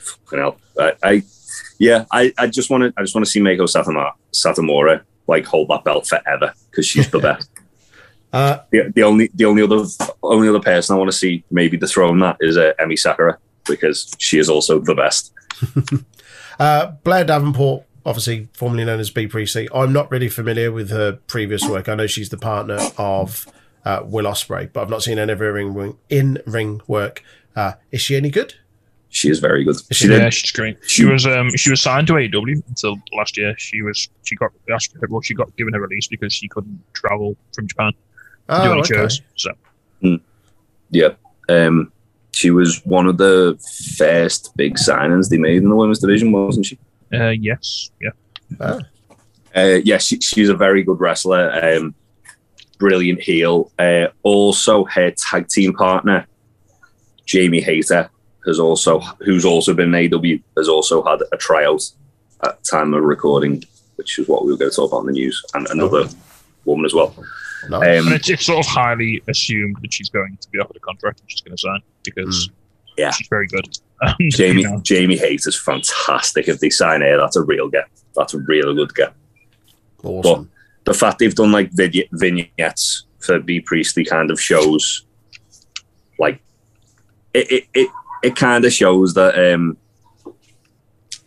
fucking hell, I, I yeah, I, I just want to I just want to see Meiko Satomura, Satomura like hold that belt forever because she's the best. Uh, the, the only the only other only other person I want to see maybe dethrone that is uh, Emi Sakura because she is also the best. Uh, Blair Davenport, obviously formerly known as Bea Priestley. I'm not really familiar with her previous work. I know she's the partner of uh, Will Ospreay, but I've not seen any of her ring, in ring work. Uh, is she any good? She is very good. She she- did. Yeah, she's great. She was um she was signed to AEW until last year. She was she got asked well she got given a release because she couldn't travel from Japan to do Oh, any okay. shows. So Yeah. Um, she was one of the first big signings they made in the women's division, wasn't she? uh, yes, yeah. Ah, Uh, yeah, she, she's a very good wrestler. Um, brilliant heel. Uh, also, her tag team partner, Jamie Hayter, has also who's also been in AW has also had a tryout at time of recording, which is what we were going to talk about in the news, and another woman as well. Nice. Um, And it's, it's sort of highly assumed that she's going to be offered a contract and she's going to sign because Yeah. she's very good. And, you Jamie know, Jamie Hayter's fantastic. If they sign her, that's a real get. That's a real good get. awesome. the fact they've done like vid- vignettes for Bea Priestley kind of shows like it it it, it kind of shows that um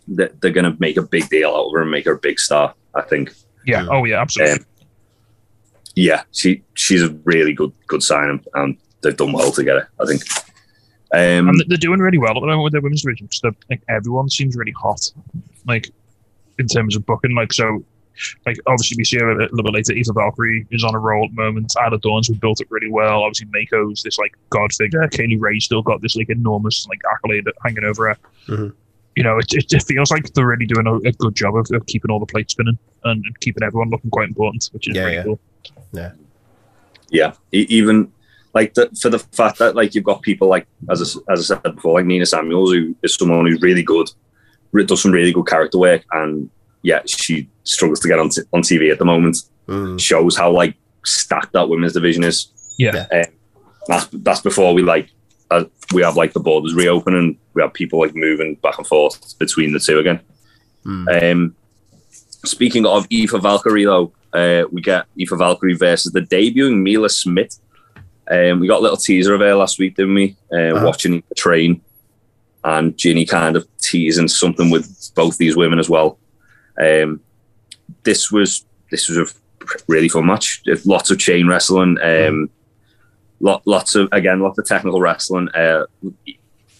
that they're gonna make a big deal out of her and make her a big star. I think. yeah. Oh, yeah, absolutely. Um, yeah, she she's a really good good signing and they've done well together. I think. Um, and they're doing really well at the moment with their women's division because like, everyone seems really hot, like in terms of booking. Like so, like obviously we see her a little bit later. Aoife Valkyrie is on a roll at the moment. Isla Dawn's we built it really well. Obviously Meiko's this like god figure. Kay Lee Ray still got this like enormous like accolade hanging over her. Mhm. You know, it, it, it feels like they're really doing a, a good job of, of keeping all the plates spinning and, and keeping everyone looking quite important, which is Yeah, really yeah. cool. yeah, e- even like the, for the fact that like you've got people like as I, as I said before, like Nina Samuels, who is someone who's really good, does some really good character work, and yeah, she struggles to get on t- on TV at the moment. Mm. Shows how like stacked that women's division is. Yeah. Um, that's that's before we like uh, we have like the borders reopening. we have people like moving back and forth between the two again. Mm. Um, speaking of Aoife Valkyrie, though, uh, we get Aoife Valkyrie versus the debuting Mila Smith. Um, we got a little teaser of her last week, didn't we? Uh, Uh-huh. Watching the train, and Jinny kind of teasing something with both these women as well. Um, this was this was a really fun match. Lots of chain wrestling. Um, lot, lots of again, lots of technical wrestling. Uh,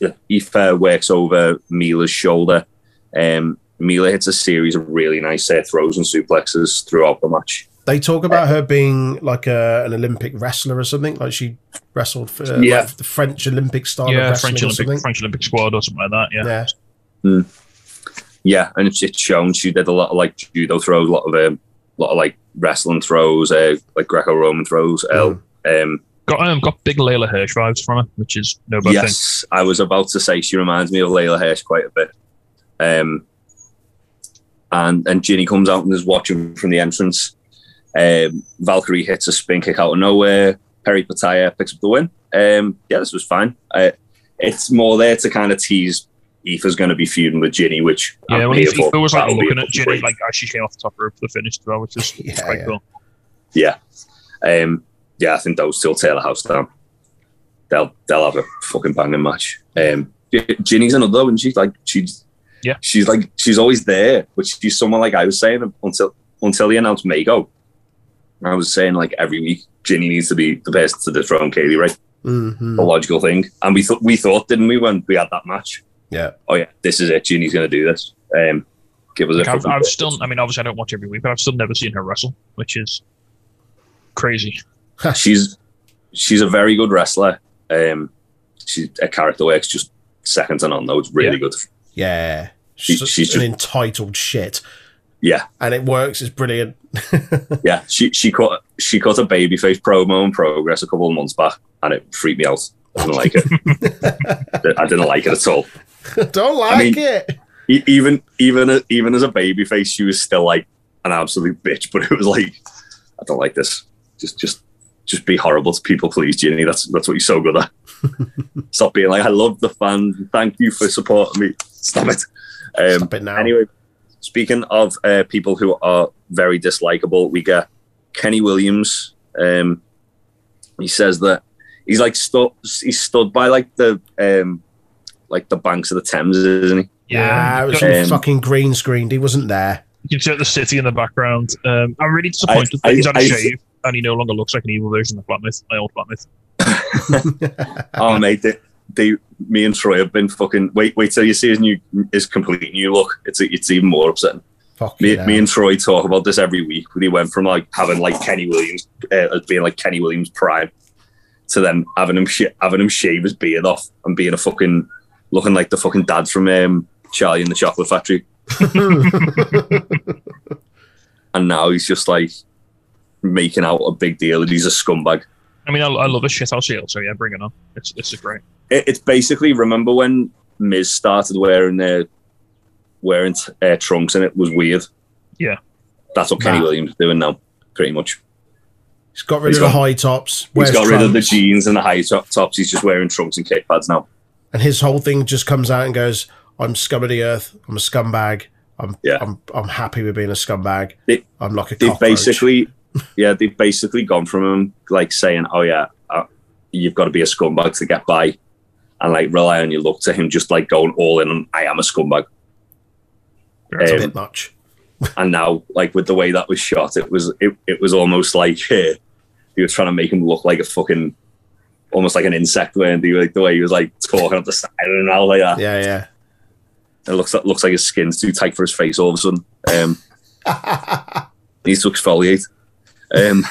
Aoife works over Mila's shoulder. Um, Mila hits a series of really nice uh, throws and suplexes throughout the match. They talk about her being like a, an Olympic wrestler or something. Like she wrestled for uh, Yeah. like the French Olympic style of Yeah, wrestling French or Olympic something. French Olympic squad or something like that. Yeah. Yeah. Yeah, and it's, it's shown she did a lot of like judo throws, a lot of um, lot of like wrestling throws, uh, like Greco-Roman throws. Mm. Um, Got um, got big Leyla Hirsch vibes from her, which is no bad thing. yes, I was about to say she reminds me of Leyla Hirsch quite a bit. Um, and and Jinny comes out and is watching from the entrance. Um, Valkyrie hits a spin kick out of nowhere. Perry Pataya picks up the win. Um, yeah, this was fine. Uh, it's more there to kind of tease Aoife's going to be feuding with Jinny, which Yeah, I'm well, here if, for. if it was like That'll be looking at Jinny, great- like as she came off the top rope for the finish as well, which is Yeah, quite yeah. cool. Yeah. Um, yeah, I think those two will tear the house down. They'll they'll have a fucking banging match. Um, Jinny's another one. She's like she's Yeah. she's like she's always there, but she's someone like I was saying until until they announced Mako. I was saying like every week Jinny needs to be the person to dethrone Kay Lee, right? hmm The logical thing, and we thought we thought didn't we when we had that match? Yeah. Oh yeah, this is it. Jinny's going to do this. Um, give us Like, a I've, fucking I've still, I mean, obviously, I don't watch every week, but I've still never seen her wrestle, which is crazy. she's she's a very good wrestler. Um, she's a character works just second to none. Though it's really Yeah. good. Yeah. She- She's, she's an just- entitled shit. Yeah, And it works. It's brilliant. yeah. She she cut she cut a babyface promo in progress a couple of months back, and it freaked me out. I didn't like it. I didn't like it at all. Don't like mean- it. Even even even as a baby face, she was still like an absolute bitch. But it was like, I don't like this. Just just just be horrible to people, please, Jinny. That's that's what you're so good at. Stop being like, I love the fans. Thank you for supporting me. Stop it. Um, Stop it now. Anyway, speaking of uh, people who are very dislikable, we get Kenny Williams. Um, he says that he's like stood. He's stood by like the um, like the banks of the Thames, isn't he? Yeah, it was Um, fucking green screened. He wasn't there. You can see the city in the background. Um, I'm really disappointed I- that he's had a I- shave and he no longer looks like an evil version of Flatmouth, my old Flatmouth. oh mate, they, they, me and Troy have been fucking. Wait, wait till you see his new, his complete new look. It's it's even more upsetting. Fuck Me, me and Troy talk about this every week. When he went from like having like Kenny Williams uh, as being like Kenny Williams prime to then having him sh- having him shave his beard off and being a fucking looking like the fucking dad from um, Charlie and the Chocolate Factory. and now he's just like making out a big deal that he's a scumbag. I mean, I, I love a shithouse heel, so yeah, bring it on. It's it's a great. It, it's basically remember when Miz started wearing uh, wearing uh, trunks and it was weird. Yeah. that's what Kenny Nah. Williams is doing now, pretty much. He's got rid He's of the high tops. He's wears got rid of the jeans and the high top tops. He's just wearing trunks and kick pads now. And his whole thing just comes out and goes, "I'm scum of the earth. I'm a scumbag. I'm Yeah. I'm I'm happy with being a scumbag. They- I'm like a They've cockroach." basically, yeah, they've basically gone from him like saying, "Oh yeah, uh, you've got to be a scumbag to get by," and like rely on your luck to him just like going all in. on, I am a scumbag. a um, bit much. and now like with the way that was shot it was it, it was almost like uh, he was trying to make him look like a fucking almost like an insect weren't he? like the way he was like talking up the side and all like that. Yeah, yeah. it looks like looks like his skin's too tight for his face all of a sudden. Um needs to exfoliate. Um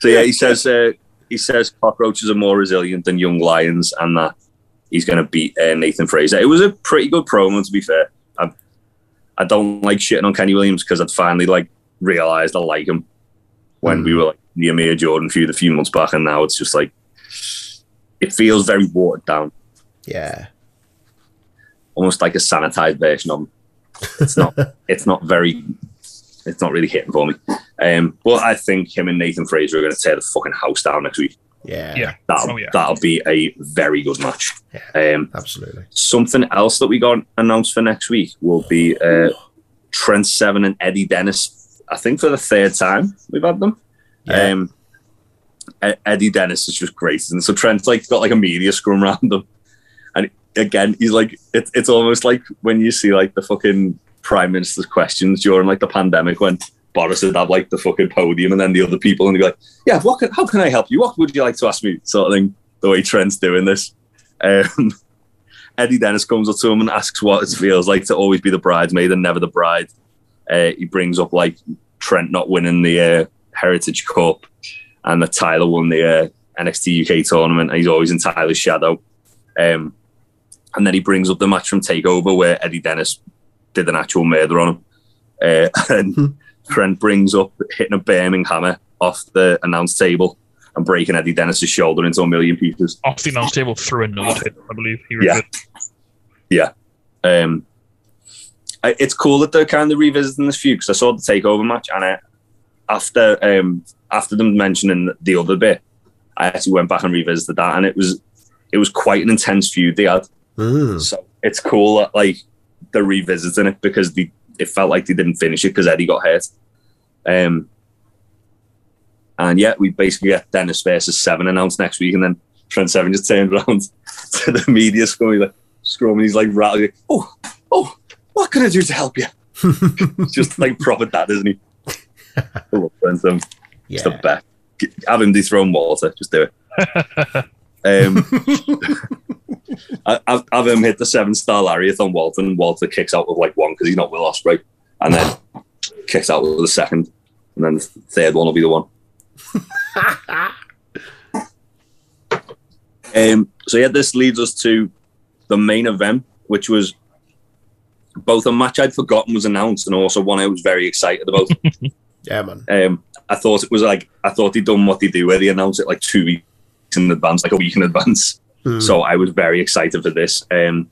so yeah he says uh, he says cockroaches are more resilient than young lions and that he's going to beat uh, Nathan Frazer. It was a pretty good promo to be fair. I, I don't like shitting on Kenny Williams because I'd finally like realized I like him when we were like the Amir Jordan feud a few months back and now it's just like it feels very watered down yeah. almost like a sanitized version of him. It's not. it's not very. It's not really hitting for me. Um, but I think him and Nathan Frazer are going to tear the fucking house down next week. Yeah. Yeah. That'll Oh, yeah. that'll be a very good match. Um, Absolutely. something else that we got announced for next week will be uh, Trent Seven and Eddie Dennis. I think for the third time we've had them. Yeah. Um, Eddie Dennis is just great, and so Trent's like got like a media scrum around him, and again he's like it's it's almost like when you see like the fucking prime minister's questions during like the pandemic when Boris would have like the fucking podium and then the other people and he'd be like, yeah, what can, how can I help you? What would you like to ask me? Sort of thing. The way Trent's doing this. Um, Eddie Dennis comes up to him and asks what it feels like to always be the bridesmaid and never the bride. Uh, he brings up like Trent not winning the uh, Heritage Cup and that Tyler won the uh, NXT UK tournament. And he's always in Tyler's shadow. Um, and then he brings up the match from Takeover where Eddie Dennis did an actual murder on him. Uh, and Trent brings up hitting a Birmingham hammer off the announce table and breaking Eddie Dennis's shoulder into a million pieces. Off the announce table through another table, I believe. He Yeah. revealed. Um, I- it's cool that they're kind of revisiting this feud because I saw the takeover match and I, after um, after them mentioning the other bit, I actually went back and revisited that and it was it was quite an intense feud they had. Mm. So it's cool that like they're revisiting it because they it felt like they didn't finish it because Eddie got hurt. Um, and yeah, we basically get Dennis versus Seven announced next week, and then Trent Seven just turned around to the media scrum, he's like scrum, he's like rattling, "Oh, oh, what can I do to help you?" just like proper dad, isn't he? I love Trent Seven. It's the best. Have him dethrone Walter. Just do it. um, I've, have him hit the seven star lariat on Walter, and Walter kicks out with like one because he's not Will Ospreay, and then kicks out with the second, and then the third one will be the one. um, so yeah, this leads us to the main event, which was both a match I'd forgotten was announced, and also one I was very excited about. Yeah, man. Um, I thought it was like I thought they'd done what they do, where they announce it like two weeks in advance, like a week in advance. Mm. So I was very excited for this. Um,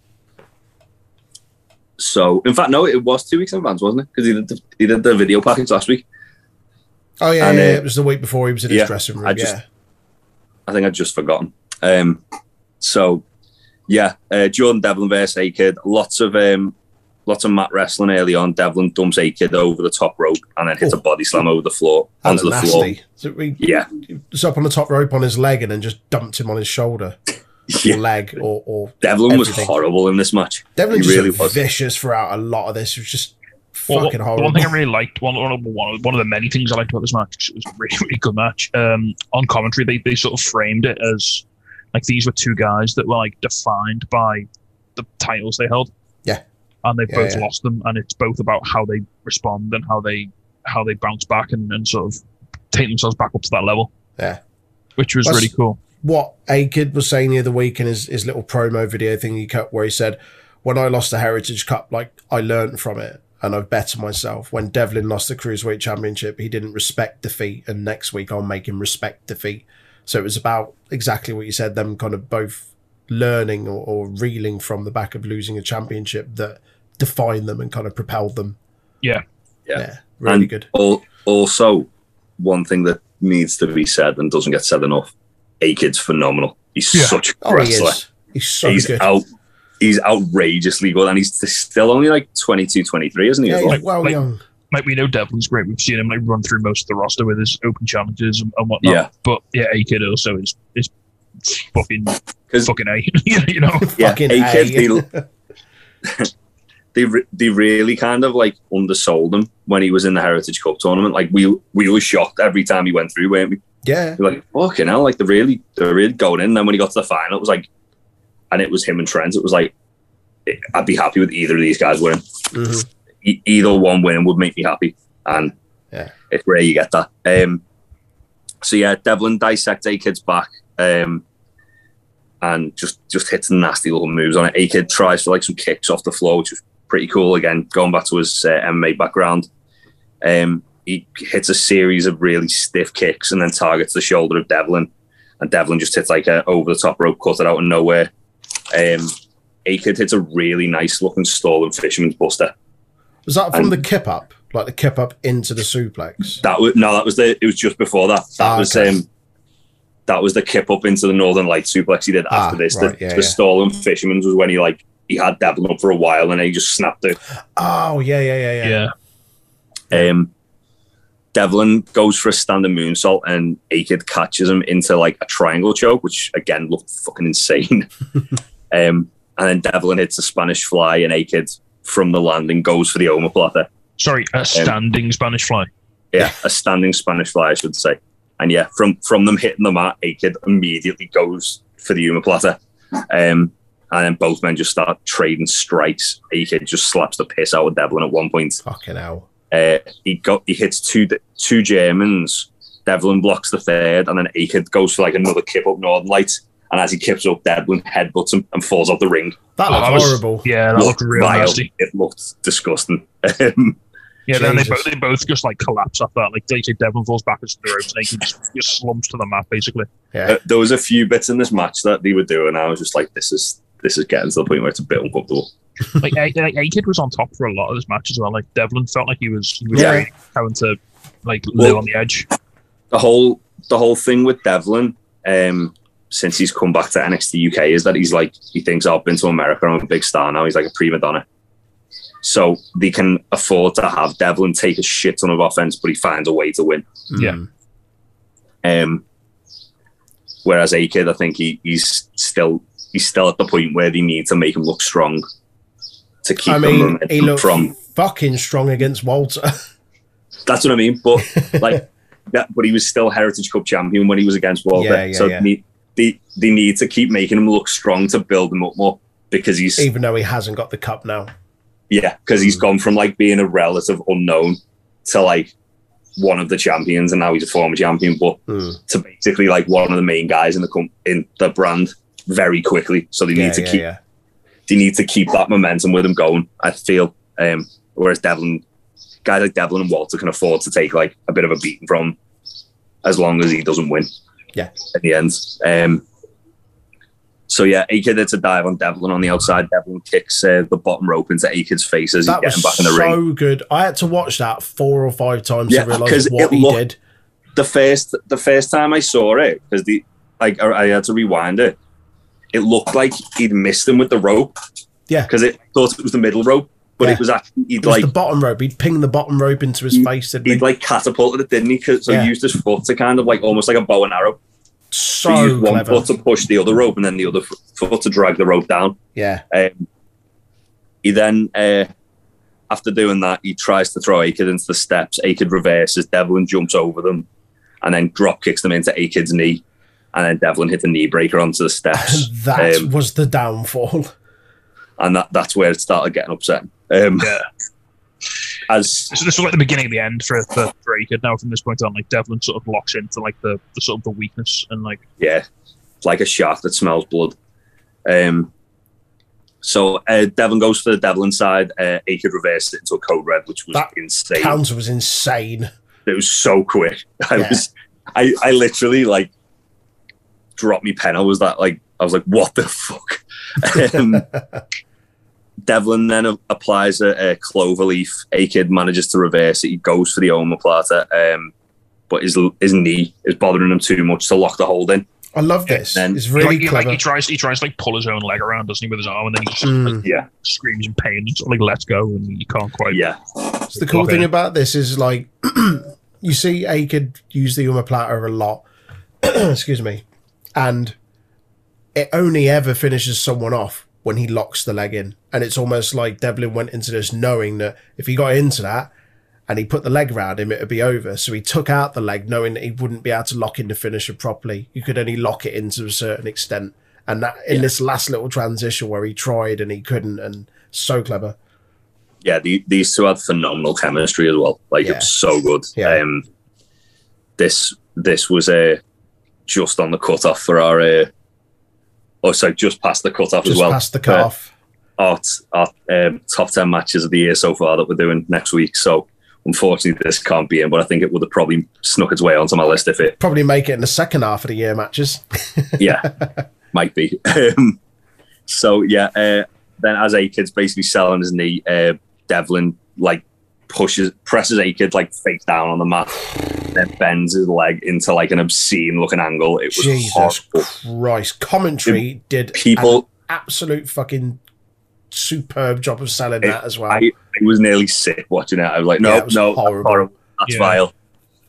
so in fact, no, it was two weeks in advance, wasn't it? Because he did the, he did the video package last week. Oh yeah, and, yeah, uh, it was the week before he was in his yeah, dressing room. I just- yeah. I think I'd just forgotten. Um, so yeah, uh, Jordan Devlin versus A Kid. Lots of um, lots of mat wrestling early on. Devlin dumps A Kid over the top rope and then hits a Oh. body slam over the floor And onto a the floor. nasty. So we Yeah, was up on the top rope on his leg and then just dumped him on his shoulder yeah. or leg or or Devlin was horrible in this match. Devlin He just really was. vicious throughout a lot of this. It was just Well, fucking the horrible. one thing I really liked, one, one, of, one of one of the many things I liked about this match, it was a really, really good match. Um, on commentary, they, they sort of framed it as like these were two guys that were like defined by the titles they held. Yeah. And they've Yeah, both yeah. lost them, and it's both about how they respond and how they how they bounce back and, and sort of take themselves back up to that level. Yeah. Which was That's- really cool. what A Kid was saying the other week in his, his little promo video thing he cut where he said, When I lost the Heritage Cup, like I learned from it. and I've bet myself when Devlin lost the Cruiserweight Championship, he didn't respect defeat, and next week I'll make him respect defeat. So it was about exactly what you said, them kind of both learning or, or reeling from the back of losing a championship that defined them and kind of propelled them. Yeah. Yeah. really And good. al- also, one thing that needs to be said and doesn't get said enough: A Kid's phenomenal. He's Yeah. such a Oh, he wrestler. is. He's so he's good. out. He's outrageously good, and he's still only like 22, 23, isn't he? yeah, as he's well? well like- young. Like we know Devlin's great. We've seen him like run through most of the roster with his open challenges and, and whatnot. Yeah. But yeah, A Kid also is is fucking fucking A. you know. Yeah, Fucking A Kid. They, they re- they really kind of like undersold him when he was in the Heritage Cup tournament. Like we we were shocked every time he went through, weren't we? yeah. We were like, fucking hell, like they're really they're really going in. And then when he got to the final, it was like, and it was him and Trent. It was like, I'd be happy with either of these guys winning. Mhm. E- either one winning would make me happy, and Yeah. it's rare you get that. Um, so yeah, Devlin dissects A Kid's back, um, and just just hits nasty little moves on it. A Kid tries for like some kicks off the floor, which was pretty cool. Again, going back to his uh, MMA background, um, he hits a series of really stiff kicks and then targets the shoulder of Devlin, and Devlin just hits like a over the top rope, cut it out of nowhere. Um, A Kid hits a really nice looking stalling fisherman's buster. Was that from And- the kip up? Like the kip up into the suplex? That was no, that was the. It was just before that. That Ah, was okay. um, that was the kip up into the Northern Light suplex he did Ah, after this. right, the yeah, the yeah. Stolen Fisherman's was when he like he had Devlin up for a while and he just snapped it. Oh, yeah, yeah, yeah, yeah. Yeah. Um, Devlin goes for a standing moonsault and Akid catches him into like a triangle choke, which again looked fucking insane. um, and then Devlin hits a Spanish fly and Akid from the landing goes for the omoplata. Sorry, a standing Spanish fly. Yeah, a standing Spanish fly, I should say. And yeah, from from them hitting the mat, Akid immediately goes for the omoplata. Um, and then both men just start trading strikes. Akid just slaps the piss out of Devlin at one point. Fucking hell. Uh, he got he hits two two Germans. Devlin blocks the third, and then Akid goes for like another kip up Northern Light. And as he kips up, Devlin headbutts him and falls off the ring. That Oh, looks was- horrible. Yeah, that looked real vile. nasty. It looked disgusting. Um, Yeah, then they both, they both just like collapse after that. Like they say Devlin falls backwards to the ropes and he just, just slumps to the mat basically. Yeah. Uh, there was a few bits in this match that they were doing. I was just like, this is this is getting to the point where it's a bit uncomfortable. Like A- like, A-Kid was on top for a lot of this match as well. Like Devlin felt like he was he was Yeah. really having to like live Well- on the edge. The whole the whole thing with Devlin, um, since he's come back to NXT UK, is that he's like he thinks "Oh, I've been to America. I'm a big star now. He's like a prima donna. So they can afford to have Devlin take a shit ton of offense, but he finds a way to win. Yeah. Mm. Um, whereas A Kid, I think he, he's still he's still at the point where they need to make him look strong to keep I mean, he looked from fucking strong against Walter. That's what I mean. But like that, but he was still Heritage Cup champion when he was against Walter. Yeah, yeah, so yeah. They, they they need to keep making him look strong to build him up more because he's Even though he hasn't got the cup now. yeah because he's gone from like being a relative unknown to like one of the champions and now he's a former champion, but Mm. to basically like one of the main guys in the com- in the brand very quickly. So they Yeah, need to yeah, keep yeah. they need to keep that momentum with him going. I feel. Um, whereas Devlin, guys like Devlin and Walter can afford to take like a bit of a beating from as long as he doesn't win. Yeah. In the end. Um, so yeah, Akid hits a dive on Devlin on the outside. Devlin kicks uh, the bottom rope into Akid's face as he's That getting was back in the ring. so good. I had to watch that four or five times Yeah, to realize what it he looked- did. The first the first time I saw it, because the like I had to rewind it. It looked like he'd missed him with the rope. Yeah. Because it thought it was the middle rope, but Yeah. it was actually he'd It was like the bottom rope. He'd ping the bottom rope into his He- face. Didn't he'd he? like catapulted it, didn't he? So Yeah. he used his foot to kind of like almost like a bow and arrow. So, he so used one clever. foot to push the other rope and then the other foot to drag the rope down. Yeah. Um, he then, uh, after doing that, he tries to throw Akid into the steps. Akid reverses, Devlin jumps over them and then drop kicks them into Akid's knee. And then Devlin hit the knee breaker onto the steps. that Um, was the downfall. and that, that's where it started getting upset. Um, Yeah. As So this was like the beginning of the end for for, for A-Kid now from this point on. Like Devlin sort of locks into like the, the sort of the weakness and like yeah, like a shark that smells blood. Um, So uh, Devlin goes for the Devlin side. Uh, Akid reversed it into a code red, which was That insane. Counter was insane. It was so quick. I Yeah. was, I, I literally like dropped me pen. I was that like, I was like, what the fuck? um, Devlin then a- applies a, a clover leaf. Akid manages to reverse it. He goes for the omoplata, um, but his his knee is bothering him too much to lock the hold in. I love this. And- it's He, really like, he, like, clever. he tries, he tries to like pull his own leg around, doesn't he, with his arm, and then he just Mm. Yeah, screams in pain and sort of like lets go, and you can't quite. yeah, It's the cool Okay. thing about this is like you see Akid use the omoplata a lot. excuse me, and it only ever finishes someone off when he locks the leg in, and it's almost like Devlin went into this knowing that if he got into that and he put the leg around him, it would be over. So he took out the leg, knowing that he wouldn't be able to lock in the finisher properly. You could only lock it in to a certain extent. And that in Yeah. this last little transition where he tried and he couldn't, and so clever. yeah. The, these two had phenomenal chemistry as well. Like Yeah. it was so good. Yeah. Um, this this was uh, just on the cutoff for our. Uh, oh, sorry, just past the cutoff Just as well. past the cutoff. our, our um, top 10 matches of the year so far that we're doing next week. So unfortunately, this can't be in, but I think it would have probably snuck its way onto my list if it, Probably make it in the second half of the year matches. yeah, might be. Um, so yeah, uh, then as A-Kid's basically selling his knee, uh, Devlin like pushes, presses A-Kid like face down on the mat, then bends his leg into like an obscene looking angle. It was Jesus horrible. Christ. Commentary did People, an absolute fucking superb job of selling It- that as well. I, I was nearly sick watching it. I was like, no, Yeah, was no, that's horrible. horrible. That's Yeah. vile.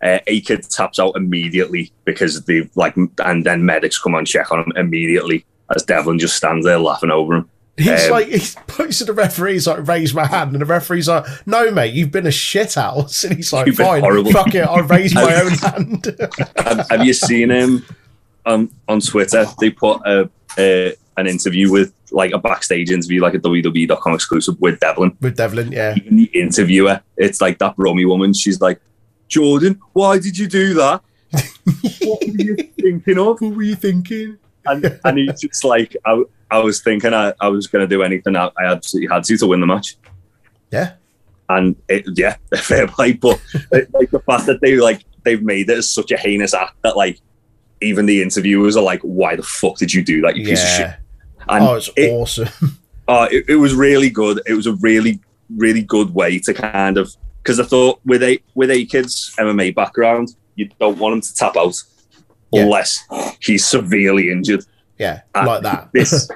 Uh, A-Kid taps out immediately because the like, and then medics come on check on him immediately as Devlin just stands there laughing over him. He's um, like, he's points to the referee, he's like, raise my hand. And the referee's like, no, mate, you've been a shit house. And he's like, fine, horrible." fuck it, I'll raise my own hand. have, have you seen him on on Twitter? They put a, a an interview with like a backstage interview, like a WWE.com exclusive with Devlin. With Devlin, yeah. Even the interviewer, it's like that Romy woman. She's like, Jordan, why did you do that? what were you thinking of? What were you thinking? and, and he's just like I, I was thinking I, I was going to do anything I, I absolutely had to to win the match Yeah. and it, yeah fair play but it- like the fact that they like they've made it as such a heinous act that like even the interviewers are like why the fuck did you do that you piece of shit Yeah. and Oh, it's it, awesome. uh, it, it was really good it was a really really good way to kind of because I thought with a with a kid's MMA background you don't want him to tap out Yeah. unless he's severely injured Yeah, Uh, like that. this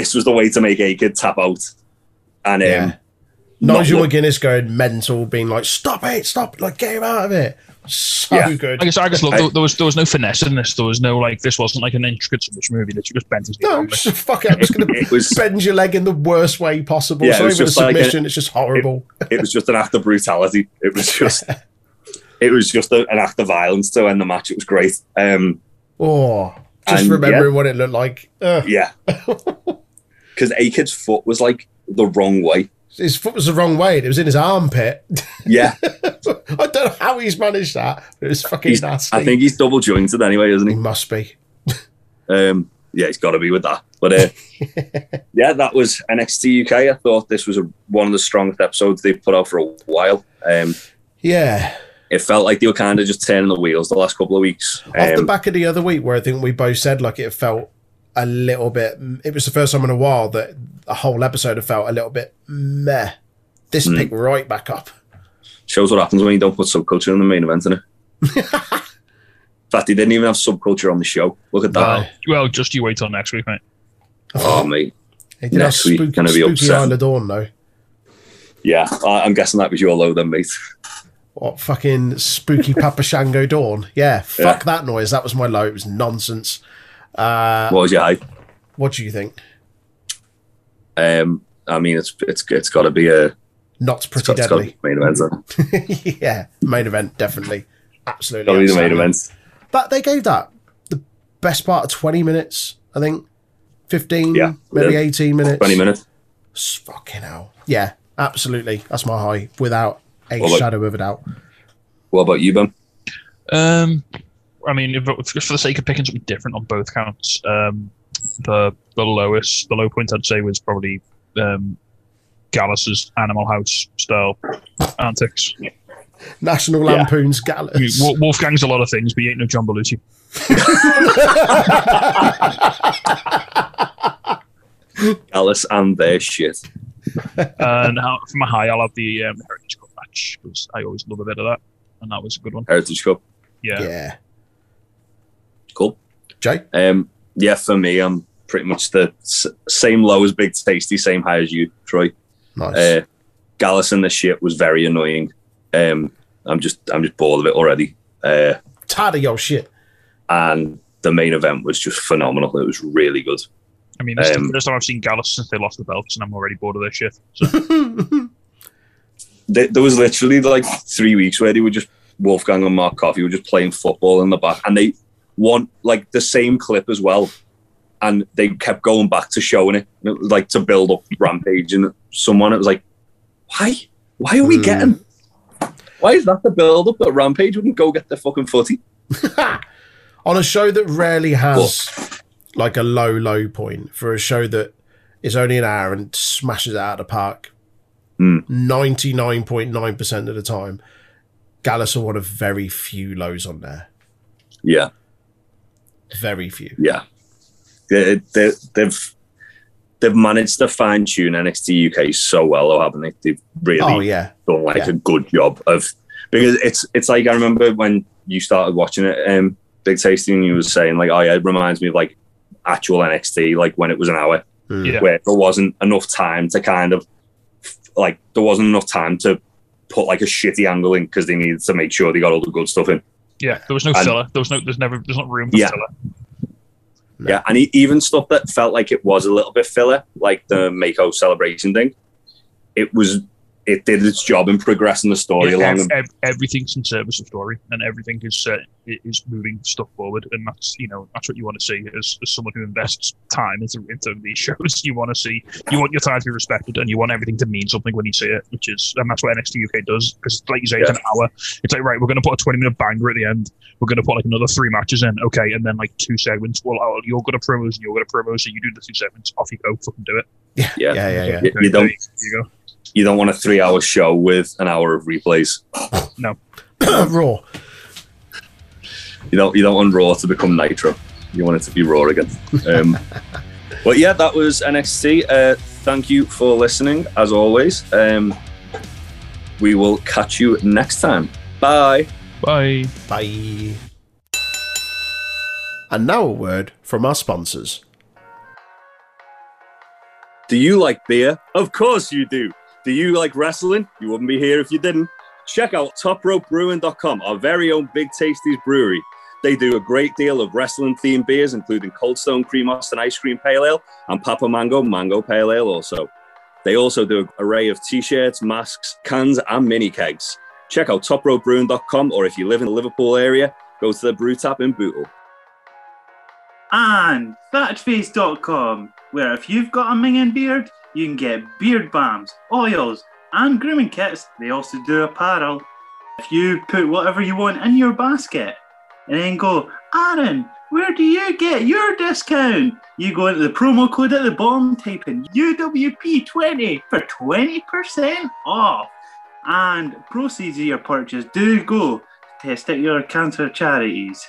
this was the way to make a kid tap out. And um, Yeah. not Nigel look- McGuinness going mental, being like, stop it, stop, like, get him out of it. So Yeah. good. I guess I guess look, I- there, there was there was no finesse in this. There was no like this wasn't like an intricate submission movie that you just bent his No, just fuck it. I'm just going to it was bend your leg in the worst way possible. Yeah, it's it not was even a just like a- submission. it's just horrible. it was just an act of brutality. It was just it was just a, an act of violence to end the match. It was great. Um, oh, just And, remembering what it looked like. Ugh. yeah, because a kid's foot was like the wrong way. His foot was the wrong way. and It was in his armpit. Yeah, I don't know how he's managed that. It was fucking he's, nasty. I think he's double jointed anyway, isn't he he? must be. Um, yeah, he's got to be with that. But uh, yeah, that was NXT UK. I thought this was a, one of the strongest episodes they've put out for a while. Um, Yeah. it felt like they were kind of just turning the wheels the last couple of weeks. Off the Um, back of the other week, where I think we both said like it felt a little bit. It was the first time in a while that a whole episode had felt a little bit meh. This Mm. picked right back up. shows what happens when you don't put subculture in the main event, innit? In fact, they didn't even have subculture on the show. Look at that. Well, well, just you wait till next week, mate. Oh, mate. He did Next have week, spooky, gonna be spooky upset. Isla Dawn though. Yeah, I- I'm guessing that was your low then, mate. What fucking spooky Papa Shango Dawn? Yeah, fuck that noise. That was my low. It was nonsense. Uh, What was your high? what do you think? Um, I mean, it's it's it's got to be a Not it's pretty got, it's got to deadly. be main event. Then. yeah, main event definitely, absolutely. Got to be the main outstanding. event. But they gave that the best part of twenty minutes. I think fifteen, Yeah, maybe yeah. eighteen minutes. Twenty minutes. S- Fucking hell. Yeah, absolutely. That's my high, without a Well, like- shadow of a doubt. What about you, Ben? Um, I mean, if, if- just for the sake of picking something different on both counts, um, the the lowest, the low point I'd say was probably um, Gallus's Animal House style antics. National Lampoon's Gallus. I mean, Wolfgang's a lot of things, but he ain't no John Belushi. Alice and their shit. and how, from a high, I'll have the um, Heritage Cup match because I always love a bit of that, and that was a good one. Heritage Cup. Yeah, yeah. Cool. Jay? Um, yeah, for me, I'm pretty much the s- same low as Big Tasty, same high as you, Troy. Nice. Uh, Gallus and the shit was very annoying. Um, I'm just I'm just bored of it already. Uh, Tired of your shit. and the main event was just phenomenal. It was really good. I mean, this is Um, the first time I've seen Gallus since they lost the belts, and I'm already bored of their shit. So, There, there was literally like three weeks where they were just Wolfgang and Mark Coffey were just playing football in the back, and they want like the same clip as well, and they kept going back to showing it, and it was like to build up Rampage and someone. It was like, why? Why are we Hmm. getting? Why is that the build up that Rampage wouldn't go get the fucking footy? On a show that rarely has like a low, low point, for a show that is only an hour and smashes it out of the park Hmm. 99.9% of the time, Gallus are one of very few lows on there. Yeah, Very few. yeah. They, they, they've they've managed to fine tune NXT UK so well, though, haven't they? They've really Oh, yeah. done like Yeah. a good job of because it's it's like I remember when you started watching it, um, Big Tasty, and you was saying like, oh yeah, it reminds me of like actual NXT, like when it was an hour, Hmm. Yeah. where there wasn't enough time to kind of like there wasn't enough time to put like a shitty angle in because they needed to make sure they got all the good stuff in. Yeah, there was no And- filler. There was no. There's never. There's not room for Yeah. filler. No. Yeah, and even stuff that felt like it was a little bit filler, like the Meiko celebration thing, it was it did its job in progressing the story Yeah, along. ev- ev- everything's in service of story, and everything is uh, is moving stuff forward, and that's you know that's what you want to see as, as someone who invests time into into these shows. You want to see you want your time to be respected, and you want everything to mean something when you see it, which is and that's what NXT UK does because like you say, it's Yeah. an hour. It's like right, we're going to put a twenty minute banger at the end. We're going to put like another three matches in, okay, and then like two segments. Well, oh, you're going to promos and you're going to promos, so you do the two segments. Off you go, fucking do it. Yeah. Yeah. Yeah. Yeah. Yeah. You- you don't- There you go. You don't want a three hour show with an hour of replays. No. raw. You don't you don't want Raw to become Nitro. You want it to be Raw again. Um, but yeah, that was NXT. Uh, thank you for listening, as always. Um, we will catch you next time. Bye. Bye. Bye. And now a word from our sponsors. Do you like beer? Of course you do. Do you like wrestling? You wouldn't be here if you didn't. Check out topropebrewing.com, our very own Big Tasties brewery. They do a great deal of wrestling themed beers, including Cold Stone Cream Austin Ice Cream Pale Ale and Papa Mango Mango Pale Ale also. They also do an array of t-shirts, masks, cans, and mini kegs. Check out topropebrewing.com, or if you live in the Liverpool area, go to the brew tap in Bootle. and thatface.com, where if you've got a minging beard, you can get beard balms, oils, and grooming kits. They also do apparel. If you put whatever you want in your basket and then go, Aaron, where do you get your discount? You go into the promo code at the bottom, type in UWP20 for 20% off. And proceeds of your purchase do go to testicular cancer charities.